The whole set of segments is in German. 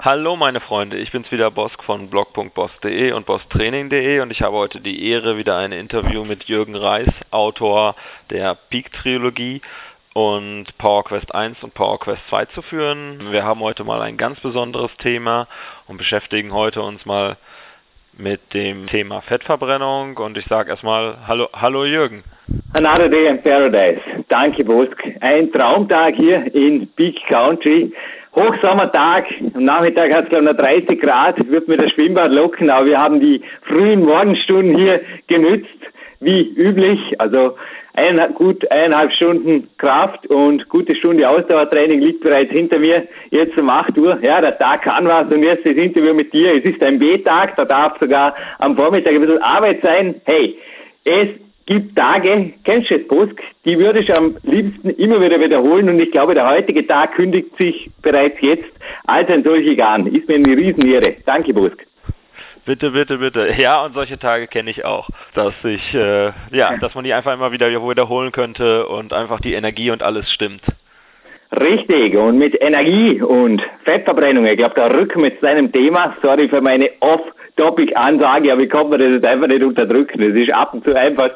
Hallo meine Freunde, ich bin's wieder Bosk von blog.boss.de und bosstraining.de und ich habe heute die Ehre, wieder ein Interview mit Jürgen Reis, Autor der Peak-Trilogie und PowerQuest 1 und PowerQuest 2 zu führen. Wir haben heute mal ein ganz besonderes Thema und beschäftigen heute uns mal mit dem Thema Fettverbrennung und ich sage erstmal Hallo, hallo Jürgen. Another day in paradise. Danke Bosk. Ein Traumtag hier in Peak Country. Hochsommertag, am Nachmittag hat es glaube ich noch 30 Grad, wird mir das Schwimmbad locken, aber wir haben die frühen Morgenstunden hier genützt, wie üblich, also ein, gut eineinhalb Stunden Kraft und gute Stunde Ausdauertraining liegt bereits hinter mir, jetzt um 8 Uhr, ja, der Tag kann was und jetzt das Interview mit dir, es ist ein B-Tag, da darf sogar am Vormittag ein bisschen Arbeit sein, hey, es gibt Tage, kennst du das Bosk, die würde ich am liebsten immer wieder wiederholen und ich glaube, der heutige Tag kündigt sich bereits jetzt als ein solcher an. Ist mir eine Riesenehre. Danke, Bosk. Bitte, bitte, bitte. Ja, und solche Tage kenne ich auch, dass ich, äh, ja, dass man die einfach immer wieder wiederholen könnte und einfach die Energie und alles stimmt. Richtig, und mit Energie und Fettverbrennung, ich glaube, da rücken wir mit seinem Thema, sorry für meine off Topic-Ansage, aber ich kann mir das jetzt einfach nicht unterdrücken. Es ist ab und zu einfach,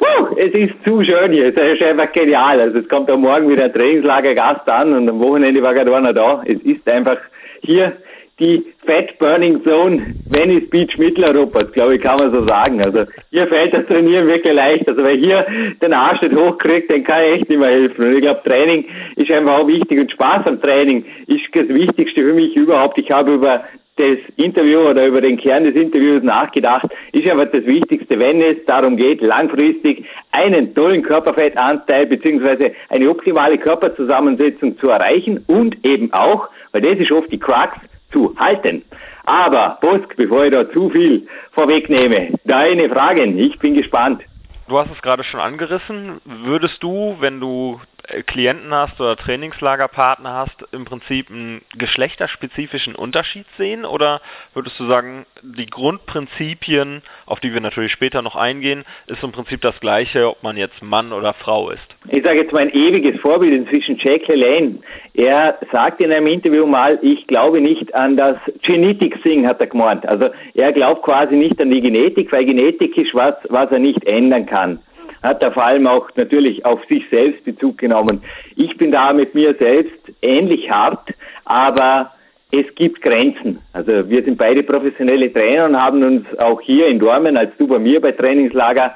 uh, es ist zu schön hier, es ist einfach genial. Also es kommt am Morgen wieder ein Trainingslager-Gast an und am Wochenende war gerade einer da. Es ist einfach hier die Fat Burning Zone Venice Beach Mitteleuropas, glaube ich, kann man so sagen. Also hier fällt das Trainieren wirklich leicht. Also wer hier den Arsch nicht hochkriegt, den kann ich echt nicht mehr helfen. Und ich glaube, Training ist einfach auch wichtig und Spaß am Training ist das Wichtigste für mich überhaupt. Ich habe über das Interview oder über den Kern des Interviews nachgedacht, ist aber das Wichtigste, wenn es darum geht, langfristig einen tollen Körperfettanteil beziehungsweise eine optimale Körperzusammensetzung zu erreichen und eben auch, weil das ist oft die Crux, zu halten. Aber, Bosk, bevor ich da zu viel vorwegnehme, deine Fragen, ich bin gespannt. Du hast es gerade schon angerissen. Würdest du, wenn du Klienten hast oder Trainingslagerpartner hast, im Prinzip einen geschlechterspezifischen Unterschied sehen? Oder würdest du sagen, die Grundprinzipien, auf die wir natürlich später noch eingehen, ist im Prinzip das gleiche, ob man jetzt Mann oder Frau ist? Ich sage jetzt mein ewiges Vorbild inzwischen Jack LaLanne. Er sagt in einem Interview mal, ich glaube nicht an das Genetic Thing, hat er gemeint. Also er glaubt quasi nicht an die Genetik, weil Genetik ist was, was er nicht ändern kann hat er vor allem auch natürlich auf sich selbst Bezug genommen. Ich bin da mit mir selbst ähnlich hart, aber es gibt Grenzen. Also wir sind beide professionelle Trainer und haben uns auch hier in Dormen, als du bei mir bei Trainingslager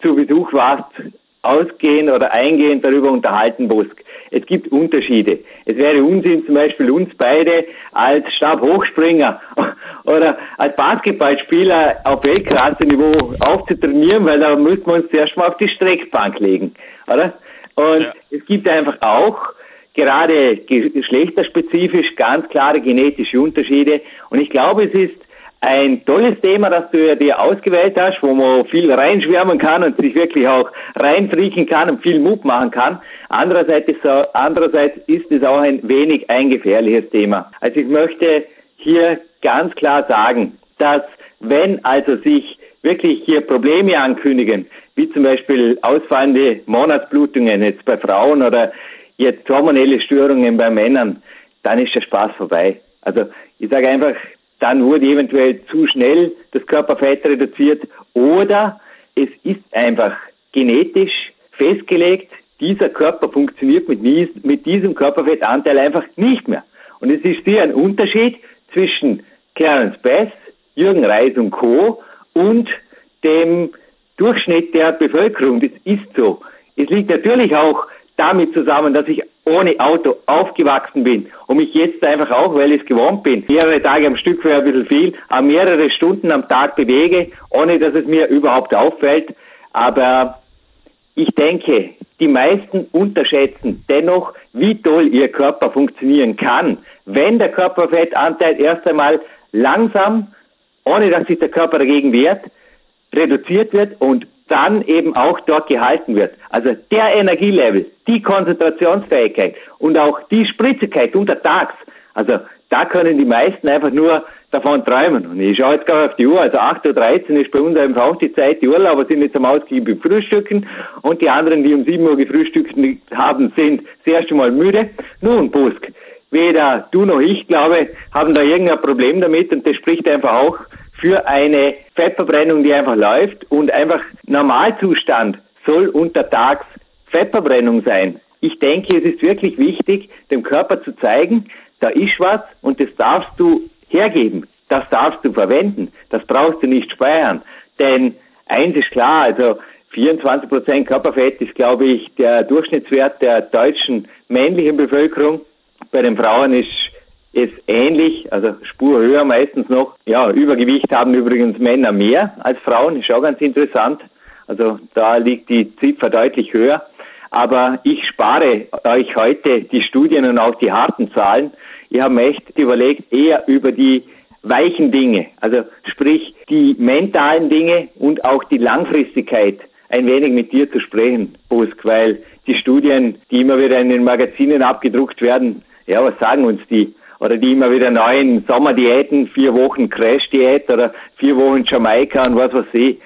zu Besuch warst, ausgehend oder eingehend darüber unterhalten, Busk. Es gibt Unterschiede. Es wäre Unsinn, zum Beispiel uns beide als Stabhochspringer oder als Basketballspieler auf Weltklasse-Niveau aufzutrainieren, weil da müssten wir uns zuerst mal auf die Streckbank legen, oder? Und ja. es gibt einfach auch gerade geschlechterspezifisch ganz klare genetische Unterschiede. Und ich glaube, es ist ein tolles Thema, das du dir ausgewählt hast, wo man viel reinschwärmen kann und sich wirklich auch reinfriechen kann und viel Mut machen kann. Andererseits ist, andererseits ist es auch ein wenig ein gefährliches Thema. Also ich möchte hier ganz klar sagen, dass wenn also sich wirklich hier Probleme ankündigen, wie zum Beispiel ausfallende Monatsblutungen jetzt bei Frauen oder jetzt hormonelle Störungen bei Männern, dann ist der Spaß vorbei. Also ich sage einfach, dann wurde eventuell zu schnell das Körperfett reduziert oder es ist einfach genetisch festgelegt, dieser Körper funktioniert mit, mit diesem Körperfettanteil einfach nicht mehr. Und es ist hier ein Unterschied zwischen Clarence Bass, Jürgen Reis und Co. und dem Durchschnitt der Bevölkerung. Das ist so. Es liegt natürlich auch damit zusammen, dass ich ohne Auto aufgewachsen bin und mich jetzt einfach auch, weil ich es gewohnt bin, mehrere Tage am Stück wäre ein bisschen viel, aber mehrere Stunden am Tag bewege, ohne dass es mir überhaupt auffällt. Aber ich denke, die meisten unterschätzen dennoch, wie toll ihr Körper funktionieren kann, wenn der Körperfettanteil erst einmal langsam, ohne dass sich der Körper dagegen wehrt, reduziert wird und dann eben auch dort gehalten wird. Also der Energielevel, die Konzentrationsfähigkeit und auch die Spritzigkeit untertags, also da können die meisten einfach nur davon träumen. Und ich schaue jetzt gerade auf die Uhr, also 8.13 Uhr ist bei uns einfach auch die Zeit, die Urlauber sind jetzt am ausgiebig Frühstücken und die anderen, die um 7 Uhr gefrühstückt haben, sind das erste Mal müde. Nun, Busk, weder du noch ich, glaube, haben da irgendein Problem damit und das spricht einfach auch für eine Fettverbrennung, die einfach läuft und einfach Normalzustand soll untertags Fettverbrennung sein. Ich denke, es ist wirklich wichtig, dem Körper zu zeigen, da ist was und das darfst du hergeben, das darfst du verwenden, das brauchst du nicht speichern. Denn eins ist klar, also 24 Prozent Körperfett ist, glaube ich, der Durchschnittswert der deutschen männlichen Bevölkerung. Bei den Frauen ist es ähnlich, also Spur höher meistens noch. Ja, Übergewicht haben übrigens Männer mehr als Frauen, ist auch ganz interessant. Also da liegt die Ziffer deutlich höher. Aber ich spare euch heute die Studien und auch die harten Zahlen. Ich habe mir echt überlegt, eher über die weichen Dinge, also sprich die mentalen Dinge und auch die Langfristigkeit ein wenig mit dir zu sprechen, Busk, weil die Studien, die immer wieder in den Magazinen abgedruckt werden, ja, was sagen uns die? Oder die immer wieder neuen Sommerdiäten, vier Wochen Crash-Diät oder vier Wochen Jamaika und was weiß ich.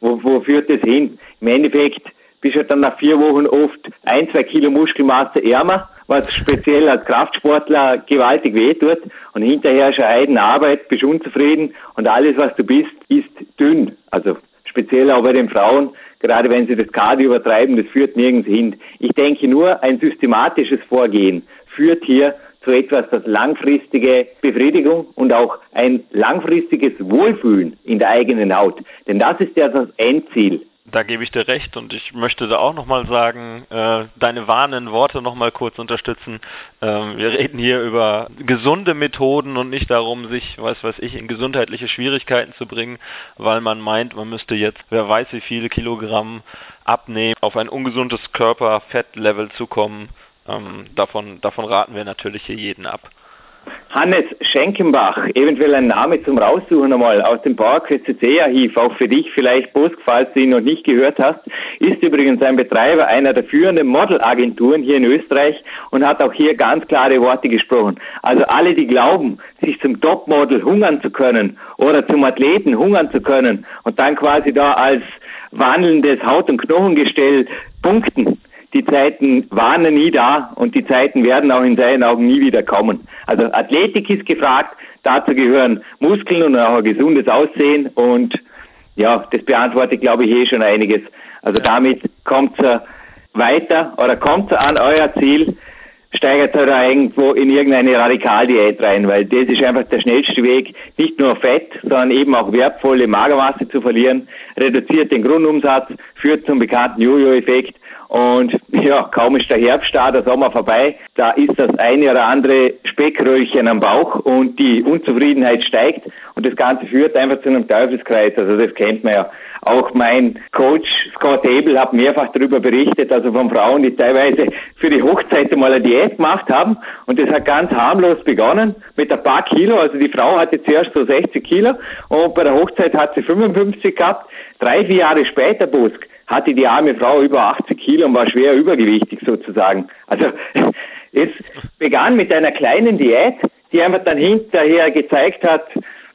Wo, wo führt das hin? Im Endeffekt bist du dann nach vier Wochen oft ein, zwei Kilo Muskelmasse ärmer, was speziell als Kraftsportler gewaltig wehtut. Und hinterher ist eine Arbeit, bist unzufrieden und alles, was du bist, ist dünn. Also speziell auch bei den Frauen, gerade wenn sie das Cardio übertreiben, das führt nirgends hin. Ich denke nur, ein systematisches Vorgehen führt hier zu etwas, das langfristige Befriedigung und auch ein langfristiges Wohlfühlen in der eigenen Haut. Denn das ist ja das Endziel da gebe ich dir recht und ich möchte da auch nochmal sagen, äh, deine warnenden Worte nochmal kurz unterstützen. Ähm, wir reden hier über gesunde Methoden und nicht darum, sich, was weiß ich, in gesundheitliche Schwierigkeiten zu bringen, weil man meint, man müsste jetzt, wer weiß wie viele Kilogramm abnehmen, auf ein ungesundes Körperfettlevel zu kommen. Ähm, davon, davon raten wir natürlich hier jeden ab. Hannes Schenkenbach, eventuell ein Name zum Raussuchen einmal aus dem PowerQuest-CC-Archiv, auch für dich vielleicht, Busk, falls du ihn noch nicht gehört hast, ist übrigens ein Betreiber einer der führenden Modelagenturen hier in Österreich und hat auch hier ganz klare Worte gesprochen. Also alle, die glauben, sich zum Topmodel hungern zu können oder zum Athleten hungern zu können und dann quasi da als wandelndes Haut- und Knochengestell punkten, die Zeiten waren nie da und die Zeiten werden auch in seinen Augen nie wieder kommen. Also Athletik ist gefragt, dazu gehören Muskeln und auch ein gesundes Aussehen und ja, das beantwortet, glaube ich, eh schon einiges. Also damit kommt es weiter oder kommt an euer Ziel, steigert ihr da irgendwo in irgendeine Radikaldiät rein, weil das ist einfach der schnellste Weg, nicht nur Fett, sondern eben auch wertvolle Magermasse zu verlieren, reduziert den Grundumsatz, führt zum bekannten Jojo-Effekt und ja, kaum ist der Herbst da, der Sommer vorbei, da ist das eine oder andere Speckröllchen am Bauch und die Unzufriedenheit steigt und das Ganze führt einfach zu einem Teufelskreis. Also das kennt man ja. Auch mein Coach Scott Abel hat mehrfach darüber berichtet, also von Frauen, die teilweise für die Hochzeit mal eine Diät gemacht haben und das hat ganz harmlos begonnen mit ein paar Kilo. Also die Frau hatte zuerst so 60 Kilo und bei der Hochzeit hat sie 55 gehabt. Drei, vier Jahre später, Busk, hatte die arme Frau über 80 Kilo und war schwer übergewichtig sozusagen. Also es begann mit einer kleinen Diät, die einfach dann hinterher gezeigt hat,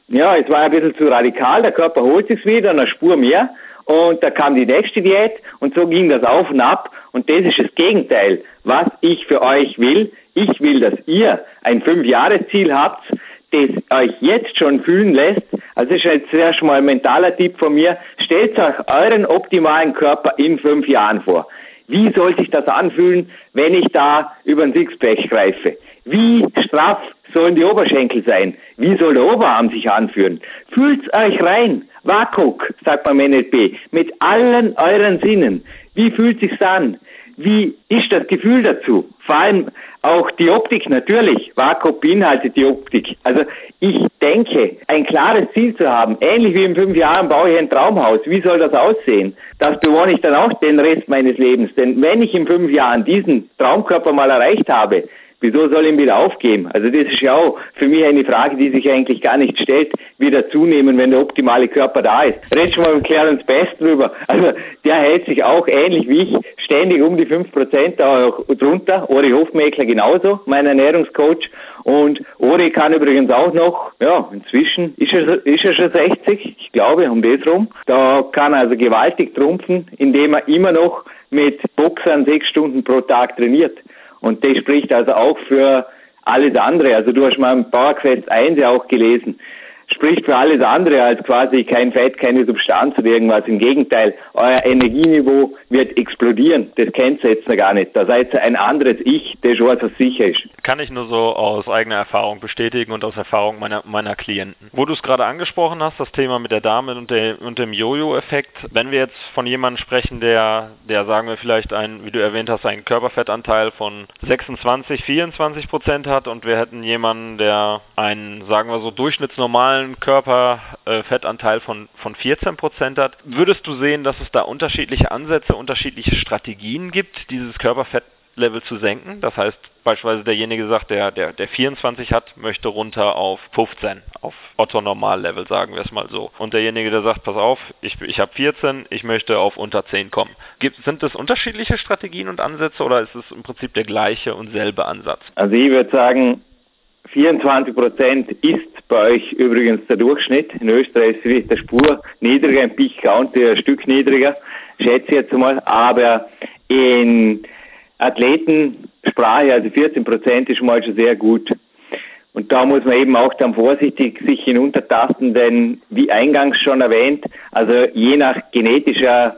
ja, es war ein bisschen zu radikal, der Körper holt sich wieder, eine Spur mehr und da kam die nächste Diät und so ging das auf und ab und das ist das Gegenteil, was ich für euch will. Ich will, dass ihr ein Fünf-Jahres-Ziel habt, das euch jetzt schon fühlen lässt, also ist jetzt zuerst mal ein mentaler Tipp von mir, stellt euch euren optimalen Körper in fünf Jahren vor. Wie soll sich das anfühlen, wenn ich da über ein Sixpack greife? Wie straff sollen die Oberschenkel sein? Wie soll der Oberarm sich anfühlen? Fühlt's euch rein. Wakuk, sagt man im NLP, mit allen euren Sinnen. Wie fühlt sich's an? Wie ist das Gefühl dazu? Vor allem auch die Optik natürlich. Vakuum beinhaltet die Optik. Also ich denke, ein klares Ziel zu haben, ähnlich wie in fünf Jahren baue ich ein Traumhaus. Wie soll das aussehen? Das bewohne ich dann auch den Rest meines Lebens. Denn wenn ich in fünf Jahren diesen Traumkörper mal erreicht habe, Wieso soll ihn wieder aufgeben? Also das ist ja auch für mich eine Frage, die sich eigentlich gar nicht stellt, wieder zunehmen, wenn der optimale Körper da ist. Red schon mal mit Clarence Best drüber. Also der hält sich auch ähnlich wie ich ständig um die 5% auch drunter. Ori Hofmäkler genauso, mein Ernährungscoach. Und Ori kann übrigens auch noch, ja, inzwischen ist er, ist er schon 60, ich glaube, um das rum. Da kann er also gewaltig trumpfen, indem er immer noch mit Boxern sechs Stunden pro Tag trainiert. Und das spricht also auch für alles andere. Also du hast mal im PowerQuest 1 ja auch gelesen spricht für alles andere als quasi kein Fett, keine Substanz oder irgendwas. Im Gegenteil, euer Energieniveau wird explodieren. Das kennt ihr jetzt noch gar nicht. Da seid ihr ein anderes Ich, das schon etwas sicher ist. Kann ich nur so aus eigener Erfahrung bestätigen und aus Erfahrung meiner, meiner Klienten. Wo du es gerade angesprochen hast, das Thema mit der Dame und, der, und dem Jojo-Effekt. Wenn wir jetzt von jemandem sprechen, der, der sagen wir vielleicht ein, wie du erwähnt hast, einen Körperfettanteil von 26, 24 Prozent hat und wir hätten jemanden, der einen, sagen wir so, durchschnittsnormalen normalen Körperfettanteil von, von 14 Prozent hat, würdest du sehen, dass es da unterschiedliche Ansätze, unterschiedliche Strategien gibt, dieses Körperfettlevel zu senken? Das heißt, beispielsweise derjenige sagt, der, der, der 24 hat, möchte runter auf 15, auf Otto-Normal-Level, sagen wir es mal so. Und derjenige, der sagt, pass auf, ich, ich habe 14, ich möchte auf unter 10 kommen. Gibt, sind das unterschiedliche Strategien und Ansätze oder ist es im Prinzip der gleiche und selbe Ansatz? Also ich würde sagen, 24 Prozent ist bei euch übrigens der Durchschnitt. In Österreich ist vielleicht der Spur niedriger, in Peak County ein Stück niedriger, schätze ich jetzt mal. Aber in Athletensprache, also 14 Prozent ist mal schon sehr gut. Und da muss man eben auch dann vorsichtig sich hinuntertasten, denn wie eingangs schon erwähnt, also je nach genetischer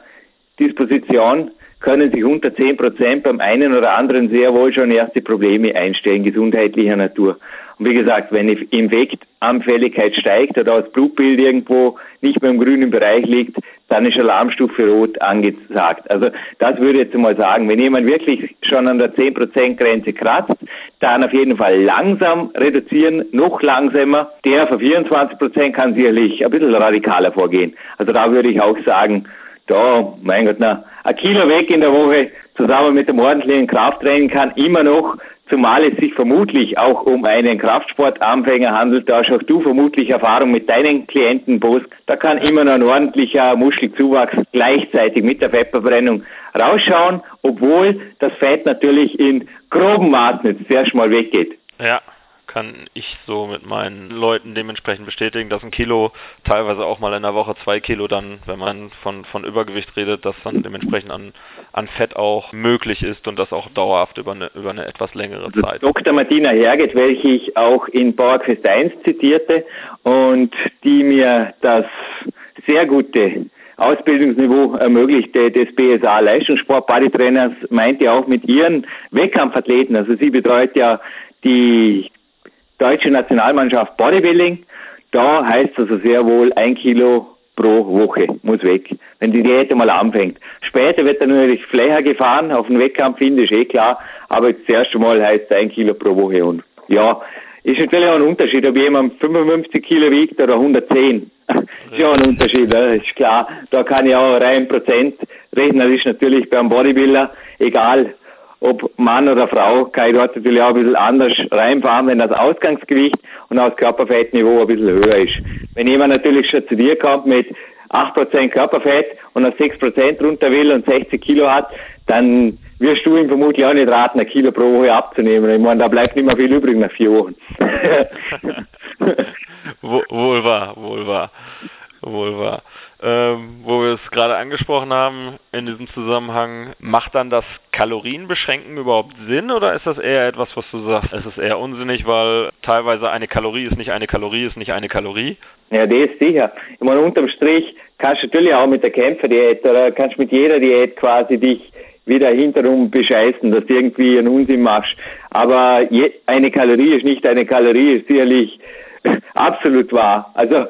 Disposition können sich unter 10 Prozent beim einen oder anderen sehr wohl schon erste Probleme einstellen, gesundheitlicher Natur. Und wie gesagt, wenn die Infektanfälligkeit steigt oder das Blutbild irgendwo nicht mehr im grünen Bereich liegt, dann ist Alarmstufe Rot angesagt. Also das würde ich jetzt mal sagen, wenn jemand wirklich schon an der 10%-Grenze kratzt, dann auf jeden Fall langsam reduzieren, noch langsamer. Der für 24% kann sicherlich ein bisschen radikaler vorgehen. Also da würde ich auch sagen, da, mein Gott, na, ein Kilo weg in der Woche zusammen mit dem ordentlichen Krafttraining kann immer noch zumal es sich vermutlich auch um einen Kraftsportanfänger handelt, da hast auch du vermutlich Erfahrung mit deinen Klienten, Bosk, da kann immer noch ein ordentlicher Muskelzuwachs gleichzeitig mit der Fettverbrennung rausschauen, obwohl das Fett natürlich in groben Maßen jetzt zuerst mal weggeht. Ja, kann ich so mit meinen Leuten dementsprechend bestätigen, dass ein Kilo teilweise auch mal in der Woche zwei Kilo dann, wenn man von, von Übergewicht redet, dass dann dementsprechend an, an Fett auch möglich ist und das auch dauerhaft über eine, über eine etwas längere also Zeit. Dr. Martina Herget, welche ich auch in Bauerquest 1 zitierte und die mir das sehr gute Ausbildungsniveau ermöglichte des BSA Leistungssport Bodytrainers meinte auch mit ihren Wettkampfathleten, also sie betreut ja die deutsche Nationalmannschaft Bodybuilding. Da heißt also sehr wohl ein Kilo pro Woche muss weg, wenn die Diät einmal anfängt. Später wird dann natürlich Flächer gefahren, auf den Wettkampf hin, ist eh klar, aber das erste Mal heißt es ein Kilo pro Woche und ja, ist natürlich auch ein Unterschied, ob jemand 55 Kilo wiegt oder 110. ist ja ein Unterschied, ne? ist klar. Da kann ich auch rein Prozent rechnen, das ist natürlich beim Bodybuilder egal, ob Mann oder Frau, kann ich dort natürlich auch ein bisschen anders reinfahren, wenn das Ausgangsgewicht und das Körperfettniveau ein bisschen höher ist. Wenn jemand natürlich schon zu dir kommt mit 8% Körperfett und auf 6% runter will und 60 Kilo hat, dann wirst du ihm vermutlich auch nicht raten, ein Kilo pro Woche abzunehmen. Ich meine, da bleibt nicht mehr viel übrig nach vier Wochen. wohl wahr, wohl wahr, wohl wahr ähm, wo wir es gerade angesprochen haben in diesem Zusammenhang, macht dann das Kalorienbeschränken überhaupt Sinn oder ist das eher etwas, was du sagst, es ist eher unsinnig, weil teilweise eine Kalorie ist nicht eine Kalorie, ist nicht eine Kalorie? Ja, das ist sicher. Ich meine, unterm Strich kannst du natürlich auch mit der Kämpferdiät oder kannst mit jeder Diät quasi dich wieder hinterrum bescheißen, dass du irgendwie einen Unsinn machst. Aber je, eine Kalorie ist nicht eine Kalorie, ist sicherlich absolut wahr. Also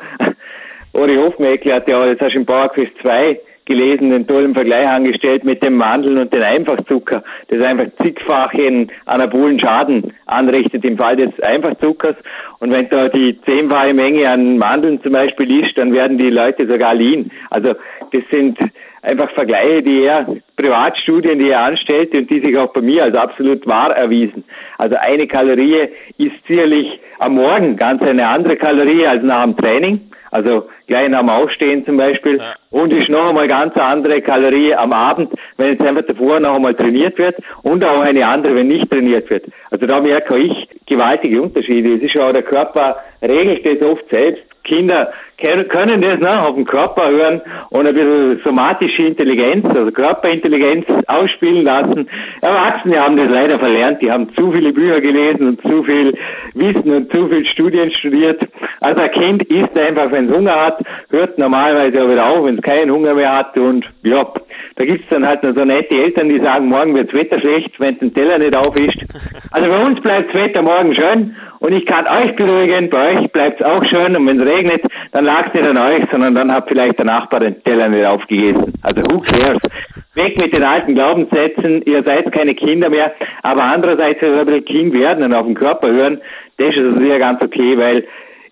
Ori Hofmeckler hat ja, jetzt hast du im Bauerquiz 2 gelesen, den tollen Vergleich angestellt mit dem Mandeln und dem Einfachzucker, das einfach zigfachen anabolen Schaden anrichtet im Fall des Einfachzuckers. Und wenn da die zehnfache Menge an Mandeln zum Beispiel ist, dann werden die Leute sogar lean. Also das sind einfach Vergleiche, die er, Privatstudien, die er anstellte und die sich auch bei mir als absolut wahr erwiesen. Also eine Kalorie ist sicherlich am Morgen ganz eine andere Kalorie als nach dem Training. Also gleich dem Aufstehen zum Beispiel. Ja. Und ist noch einmal ganz andere Kalorie am Abend, wenn jetzt einfach davor noch einmal trainiert wird und auch eine andere, wenn nicht trainiert wird. Also da merke ich gewaltige Unterschiede. Es ist ja auch der Körper regelt das oft selbst. Kinder können das ne, auf dem Körper hören und ein bisschen somatische Intelligenz, also Körperintelligenz ausspielen lassen. Erwachsene haben das leider verlernt, die haben zu viele Bücher gelesen und zu viel Wissen und zu viel Studien studiert. Also ein Kind isst einfach, wenn es Hunger hat, hört normalerweise auch wieder auf, wenn es keinen Hunger mehr hat und ja, da gibt's dann halt noch so nette Eltern, die sagen, morgen wird's Wetter schlecht, wenn den Teller nicht aufischt. Also bei uns bleibt's Wetter morgen schön und ich kann euch beruhigen, bei euch bleibt's auch schön und wenn es regnet, dann lag's nicht an euch, sondern dann hat vielleicht der Nachbar den Teller nicht aufgegessen. Also who cares? Weg mit den alten Glaubenssätzen, ihr seid keine Kinder mehr, aber andererseits, wenn wir ein bisschen werden und auf den Körper hören, das ist also sicher ganz okay, weil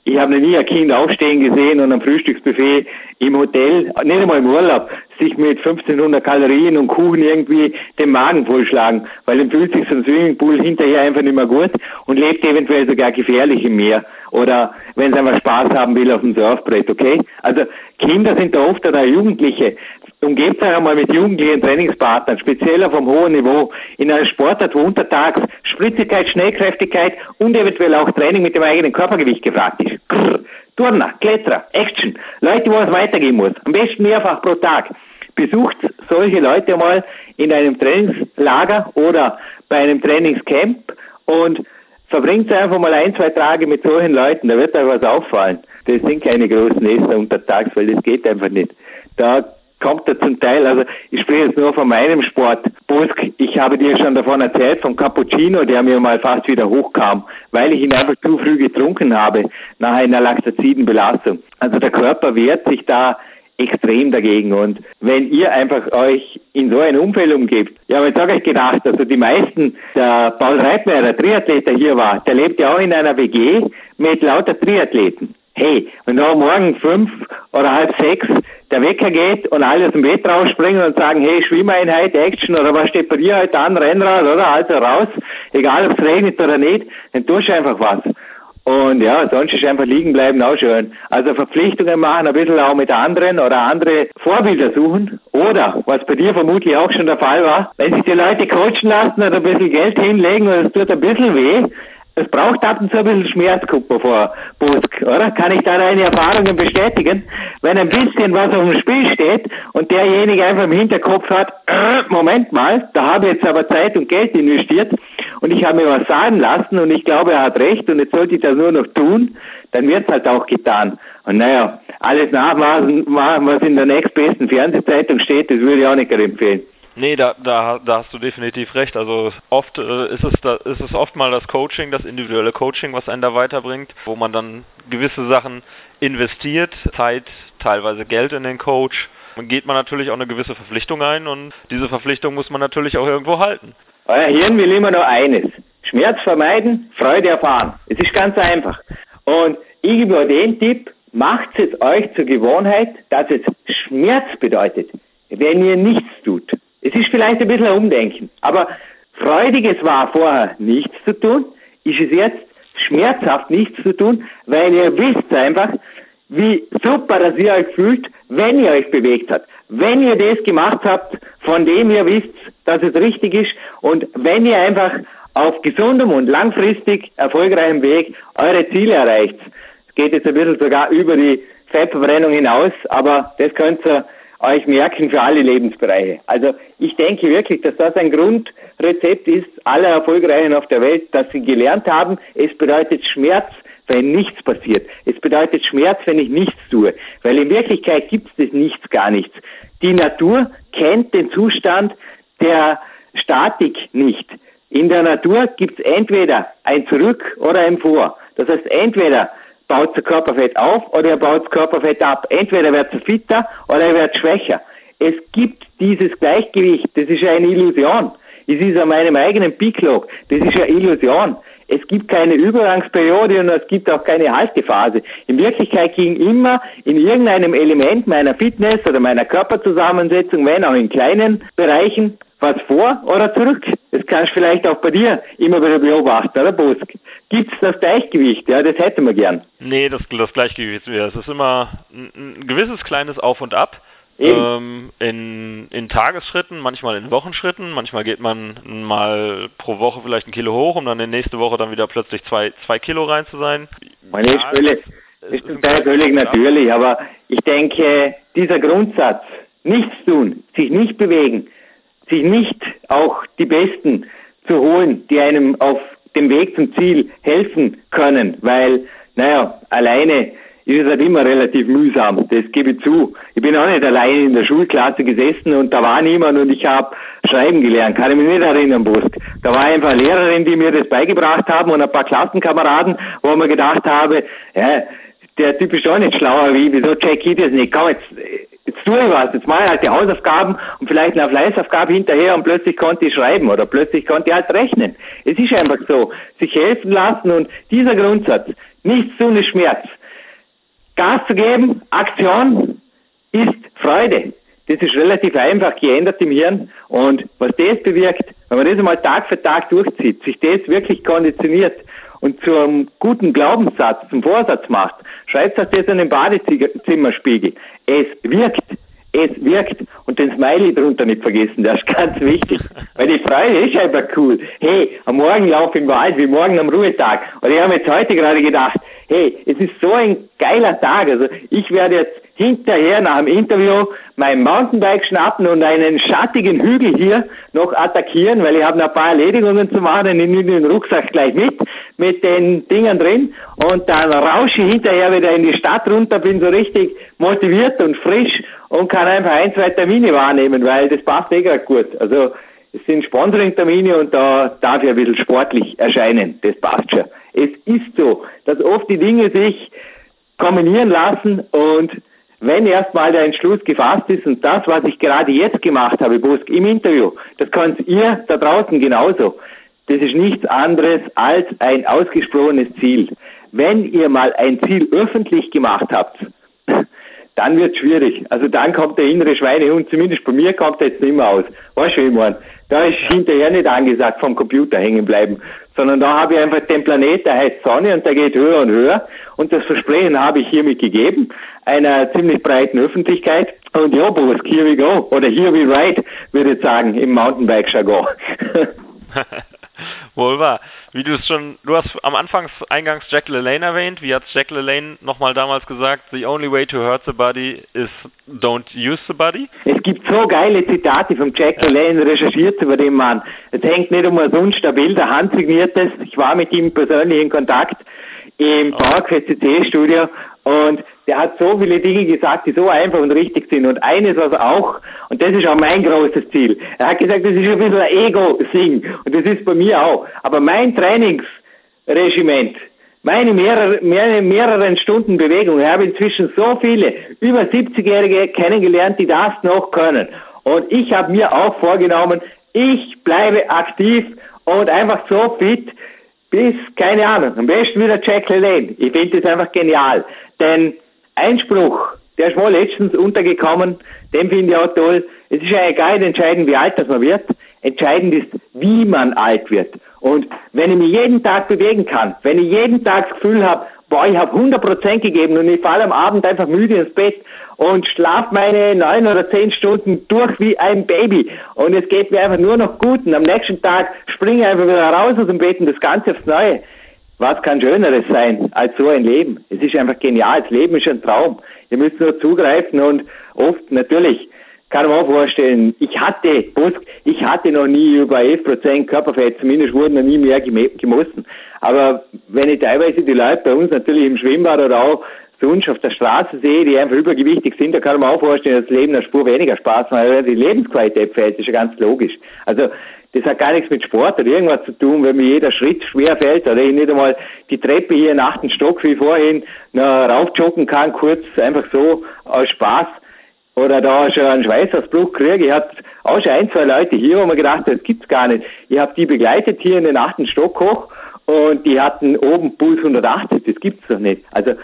ich habe noch nie ein Kind aufstehen gesehen und am Frühstücksbuffet im Hotel, nicht einmal im Urlaub, sich mit 1500 Kalorien und Kuchen irgendwie den Magen vollschlagen, weil dann fühlt sich so ein Swimmingpool hinterher einfach nicht mehr gut und lebt eventuell sogar gefährlich im Meer oder wenn es einfach Spaß haben will auf dem Surfbrett, okay? Also Kinder sind da oft oder Jugendliche. Umgebt euch einmal mit jugendlichen Trainingspartnern, speziell auf einem hohen Niveau, in einer Sportart, wo untertags Spritzigkeit, Schnellkräftigkeit und eventuell auch Training mit dem eigenen Körpergewicht gefragt ist. Grrr, Turner, Kletterer, Action, Leute, wo es weitergehen muss. Am besten mehrfach pro Tag. Besucht solche Leute mal in einem Trainingslager oder bei einem Trainingscamp und verbringt einfach mal ein, zwei Tage mit solchen Leuten, da wird euch was auffallen. Das sind keine großen Esser untertags, weil das geht einfach nicht. Da kommt er zum Teil, also ich spreche jetzt nur von meinem Sport. Busk, ich habe dir schon davon erzählt, vom Cappuccino, der mir mal fast wieder hochkam, weil ich ihn einfach zu früh getrunken habe, nach einer Laktazidenbelastung. Also der Körper wehrt sich da extrem dagegen. Und wenn ihr einfach euch in so ein Umfeld umgebt, ja, jetzt habe ich gedacht, also die meisten, der Paul Reitmeier, der Triathlet, der hier war, der lebt ja auch in einer WG mit lauter Triathleten. Hey, wenn da morgen fünf oder halb sechs der Wecker geht und alle aus dem Bett rausspringen und sagen, hey, Schwimmeinheit, Action oder was steht bei dir heute an, Rennrad, oder? Also raus, egal ob es regnet oder nicht, dann tust du einfach was. Und ja, sonst ist einfach liegen bleiben auch schön. Also Verpflichtungen machen, ein bisschen auch mit anderen oder andere Vorbilder suchen. Oder, was bei dir vermutlich auch schon der Fall war, wenn sich die Leute coachen lassen oder ein bisschen Geld hinlegen und es tut ein bisschen weh, es braucht ab und zu ein bisschen Schmerzkuppe vor Busk, oder? Kann ich da deine Erfahrungen bestätigen? Wenn ein bisschen was auf dem Spiel steht und derjenige einfach im Hinterkopf hat, äh, Moment mal, da habe ich jetzt aber Zeit und Geld investiert und ich habe mir was sagen lassen und ich glaube, er hat recht und jetzt sollte ich das nur noch tun, dann wird es halt auch getan. Und naja, alles nachmachen, was in der nächstbesten Fernsehzeitung steht, das würde ich auch nicht empfehlen. Nee, da, da, da hast du definitiv recht. Also oft äh, ist, es da, ist es oft mal das Coaching, das individuelle Coaching, was einen da weiterbringt, wo man dann gewisse Sachen investiert, Zeit, teilweise Geld in den Coach. Dann geht man natürlich auch eine gewisse Verpflichtung ein und diese Verpflichtung muss man natürlich auch irgendwo halten. Euer Hirn will immer nur eines. Schmerz vermeiden, Freude erfahren. Es ist ganz einfach. Und ich gebe den Tipp, macht es euch zur Gewohnheit, dass es Schmerz bedeutet, wenn ihr nichts tut. Es ist vielleicht ein bisschen ein Umdenken, aber freudiges war vorher nichts zu tun, ist es jetzt schmerzhaft nichts zu tun, weil ihr wisst einfach, wie super dass ihr euch fühlt, wenn ihr euch bewegt habt, wenn ihr das gemacht habt, von dem ihr wisst, dass es richtig ist und wenn ihr einfach auf gesundem und langfristig erfolgreichem Weg eure Ziele erreicht. Es geht jetzt ein bisschen sogar über die Fettverbrennung hinaus, aber das könnt ihr euch merken für alle Lebensbereiche. Also ich denke wirklich, dass das ein Grundrezept ist aller Erfolgreichen auf der Welt, dass sie gelernt haben, es bedeutet Schmerz, wenn nichts passiert. Es bedeutet Schmerz, wenn ich nichts tue. Weil in Wirklichkeit gibt es das Nichts gar nichts. Die Natur kennt den Zustand der Statik nicht. In der Natur gibt es entweder ein Zurück oder ein Vor. Das heißt, entweder baut das Körperfett auf oder er baut das Körperfett ab. Entweder wird es fitter oder er wird schwächer. Es gibt dieses Gleichgewicht, das ist eine Illusion. Es ist an meinem eigenen Picklog, das ist eine Illusion. Es gibt keine Übergangsperiode und es gibt auch keine Haltephase. In Wirklichkeit ging immer in irgendeinem Element meiner Fitness oder meiner Körperzusammensetzung, wenn auch in kleinen Bereichen, was vor oder zurück. Das kannst du vielleicht auch bei dir immer wieder beobachten, oder Busk? Gibt es das Gleichgewicht? Ja, das hätten wir gern. Nee, das, das Gleichgewicht, es ist immer ein, ein gewisses kleines Auf und Ab. ähm, in, in Tagesschritten, manchmal in Wochenschritten. Manchmal geht man mal pro Woche vielleicht ein Kilo hoch, um dann in nächste Woche dann wieder plötzlich zwei, zwei Kilo rein zu sein. Meine ja, völlig, ist Teil völlig natürlich, aber ich denke, dieser Grundsatz, nichts tun, sich nicht bewegen, sich nicht auch die Besten zu holen, die einem auf dem Weg zum Ziel helfen können, weil, naja, alleine ist es halt immer relativ mühsam, das gebe ich zu. Ich bin auch nicht alleine in der Schulklasse gesessen und da war niemand und ich habe schreiben gelernt, kann ich mich nicht erinnern, Busk. Da war einfach Lehrerin, die mir das beigebracht haben und ein paar Klassenkameraden, wo ich mir gedacht habe, ja, der Typ ist auch nicht schlauer wie, wieso check ich das nicht? Komm, jetzt, jetzt tue ich was, jetzt mache ich halt die Hausaufgaben und vielleicht eine Fleißaufgabe hinterher und plötzlich konnte ich schreiben oder plötzlich konnte ich halt rechnen. Es ist einfach so, sich helfen lassen und dieser Grundsatz, nichts tun ist Schmerz. Gas zu geben, Aktion ist Freude. Das ist relativ einfach geändert im Hirn und was das bewirkt, wenn man das einmal Tag für Tag durchzieht, sich das wirklich konditioniert und zum guten Glaubenssatz, zum Vorsatz macht, schreibt euch das an den Badezimmerspiegel. Es wirkt. Es wirkt. Und den Smiley drunter nicht vergessen, das ist ganz wichtig. Weil die Freude ist einfach cool. Hey, am Morgen lauf im Wald, wie morgen am Ruhetag. Und ich habe jetzt heute gerade gedacht, hey, es ist so ein geiler Tag. Also ich werde jetzt hinterher nach dem Interview mein Mountainbike schnappen und einen schattigen Hügel hier noch attackieren, weil ich habe noch ein paar Erledigungen zu machen. Ich nehme den Rucksack gleich mit, mit den Dingern drin und dann rausche ich hinterher wieder in die Stadt runter, bin so richtig motiviert und frisch und kann einfach ein, zwei Termine wahrnehmen, weil das passt eh gerade gut. Also es sind Sponsoring-Termine und da darf ich ein bisschen sportlich erscheinen. Das passt schon. Es ist so, dass oft die Dinge sich kombinieren lassen und wenn erstmal der Entschluss gefasst ist und das, was ich gerade jetzt gemacht habe, Busk, im Interview, das könnt ihr da draußen genauso. Das ist nichts anderes als ein ausgesprochenes Ziel. Wenn ihr mal ein Ziel öffentlich gemacht habt, dann wird es schwierig. Also dann kommt der innere Schweinehund, zumindest bei mir kommt er jetzt nicht mehr aus. Weißt du, ich meine? Da ist hinterher nicht angesagt vom Computer hängen bleiben, sondern da habe ich einfach den Planet, der heißt Sonne und der geht höher und höher. Und das Versprechen habe ich hiermit gegeben, einer ziemlich breiten Öffentlichkeit. Und ja, Boris, here we go. Oder here we ride, würde ich sagen, im Mountainbike-Jargon. Wohl wahr. Wie du es schon, du hast am Anfang eingangs Jack LaLanne erwähnt. Wie hat Jack LaLanne nochmal damals gesagt? The only way to hurt the body is don't use the body. Es gibt so geile Zitate von Jack ja. LaLanne recherchiert über den Mann. Es hängt nicht um sonst ein Bild, handsigniertes. Ich war mit ihm persönlich in Kontakt im oh. PowerQuest CC-Studio und der hat so viele Dinge gesagt, die so einfach und richtig sind. Und eines, was auch, und das ist auch mein großes Ziel, er hat gesagt, das ist ein bisschen ein Ego-Sing. Und das ist bei mir auch. Aber mein Trainingsregiment, meine mehrere, mehrere, mehreren Stunden Bewegung, ich habe inzwischen so viele über 70-Jährige kennengelernt, die das noch können. Und ich habe mir auch vorgenommen, ich bleibe aktiv und einfach so fit, bis, keine Ahnung, am besten wieder Jack LaLanne. Ich finde das einfach genial. Denn Einspruch, der ist mal letztens untergekommen, den finde ich auch toll. Es ist ja egal entscheidend, wie alt das man wird. Entscheidend ist, wie man alt wird. Und wenn ich mich jeden Tag bewegen kann, wenn ich jeden Tag das Gefühl habe, boah, ich habe 100% gegeben und ich falle am Abend einfach müde ins Bett und schlaf meine neun oder zehn Stunden durch wie ein Baby und es geht mir einfach nur noch gut und am nächsten Tag springe ich einfach wieder raus aus dem Bett und das Ganze aufs Neue. Was kann Schöneres sein als so ein Leben? Es ist einfach genial. Das Leben ist ein Traum. Ihr müsst nur zugreifen und oft natürlich kann man auch vorstellen, ich hatte, ich hatte noch nie über 11% Körperfett, zumindest wurden noch nie mehr gemessen. Aber wenn ich teilweise die Leute bei uns natürlich im Schwimmbad oder auch sonst auf der Straße sehe, die einfach übergewichtig sind, da kann man auch vorstellen, dass das Leben eine Spur weniger Spaß macht, weil die Lebensqualität fällt, ist ja ganz logisch. Also das hat gar nichts mit Sport oder irgendwas zu tun, wenn mir jeder Schritt schwer fällt oder ich nicht einmal die Treppe hier nach dem Stock wie vorhin noch raufjoggen kann, kurz einfach so aus Spaß oder da schon einen Schweißausbruch kriege. Ich hatte auch schon ein, zwei Leute hier, wo man gedacht hat, das gibt's gar nicht. Ich habe die begleitet hier in den achten Stock hoch und die hatten oben Puls 180, das gibt's doch nicht. Also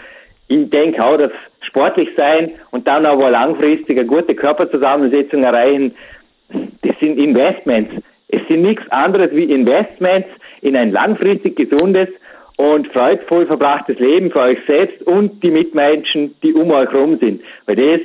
ich denke auch, dass sportlich sein und dann aber langfristig eine gute Körperzusammensetzung erreichen, das sind Investments. Es sind nichts anderes wie Investments in ein langfristig gesundes und freudvoll verbrachtes Leben für euch selbst und die Mitmenschen, die um euch herum sind. Weil das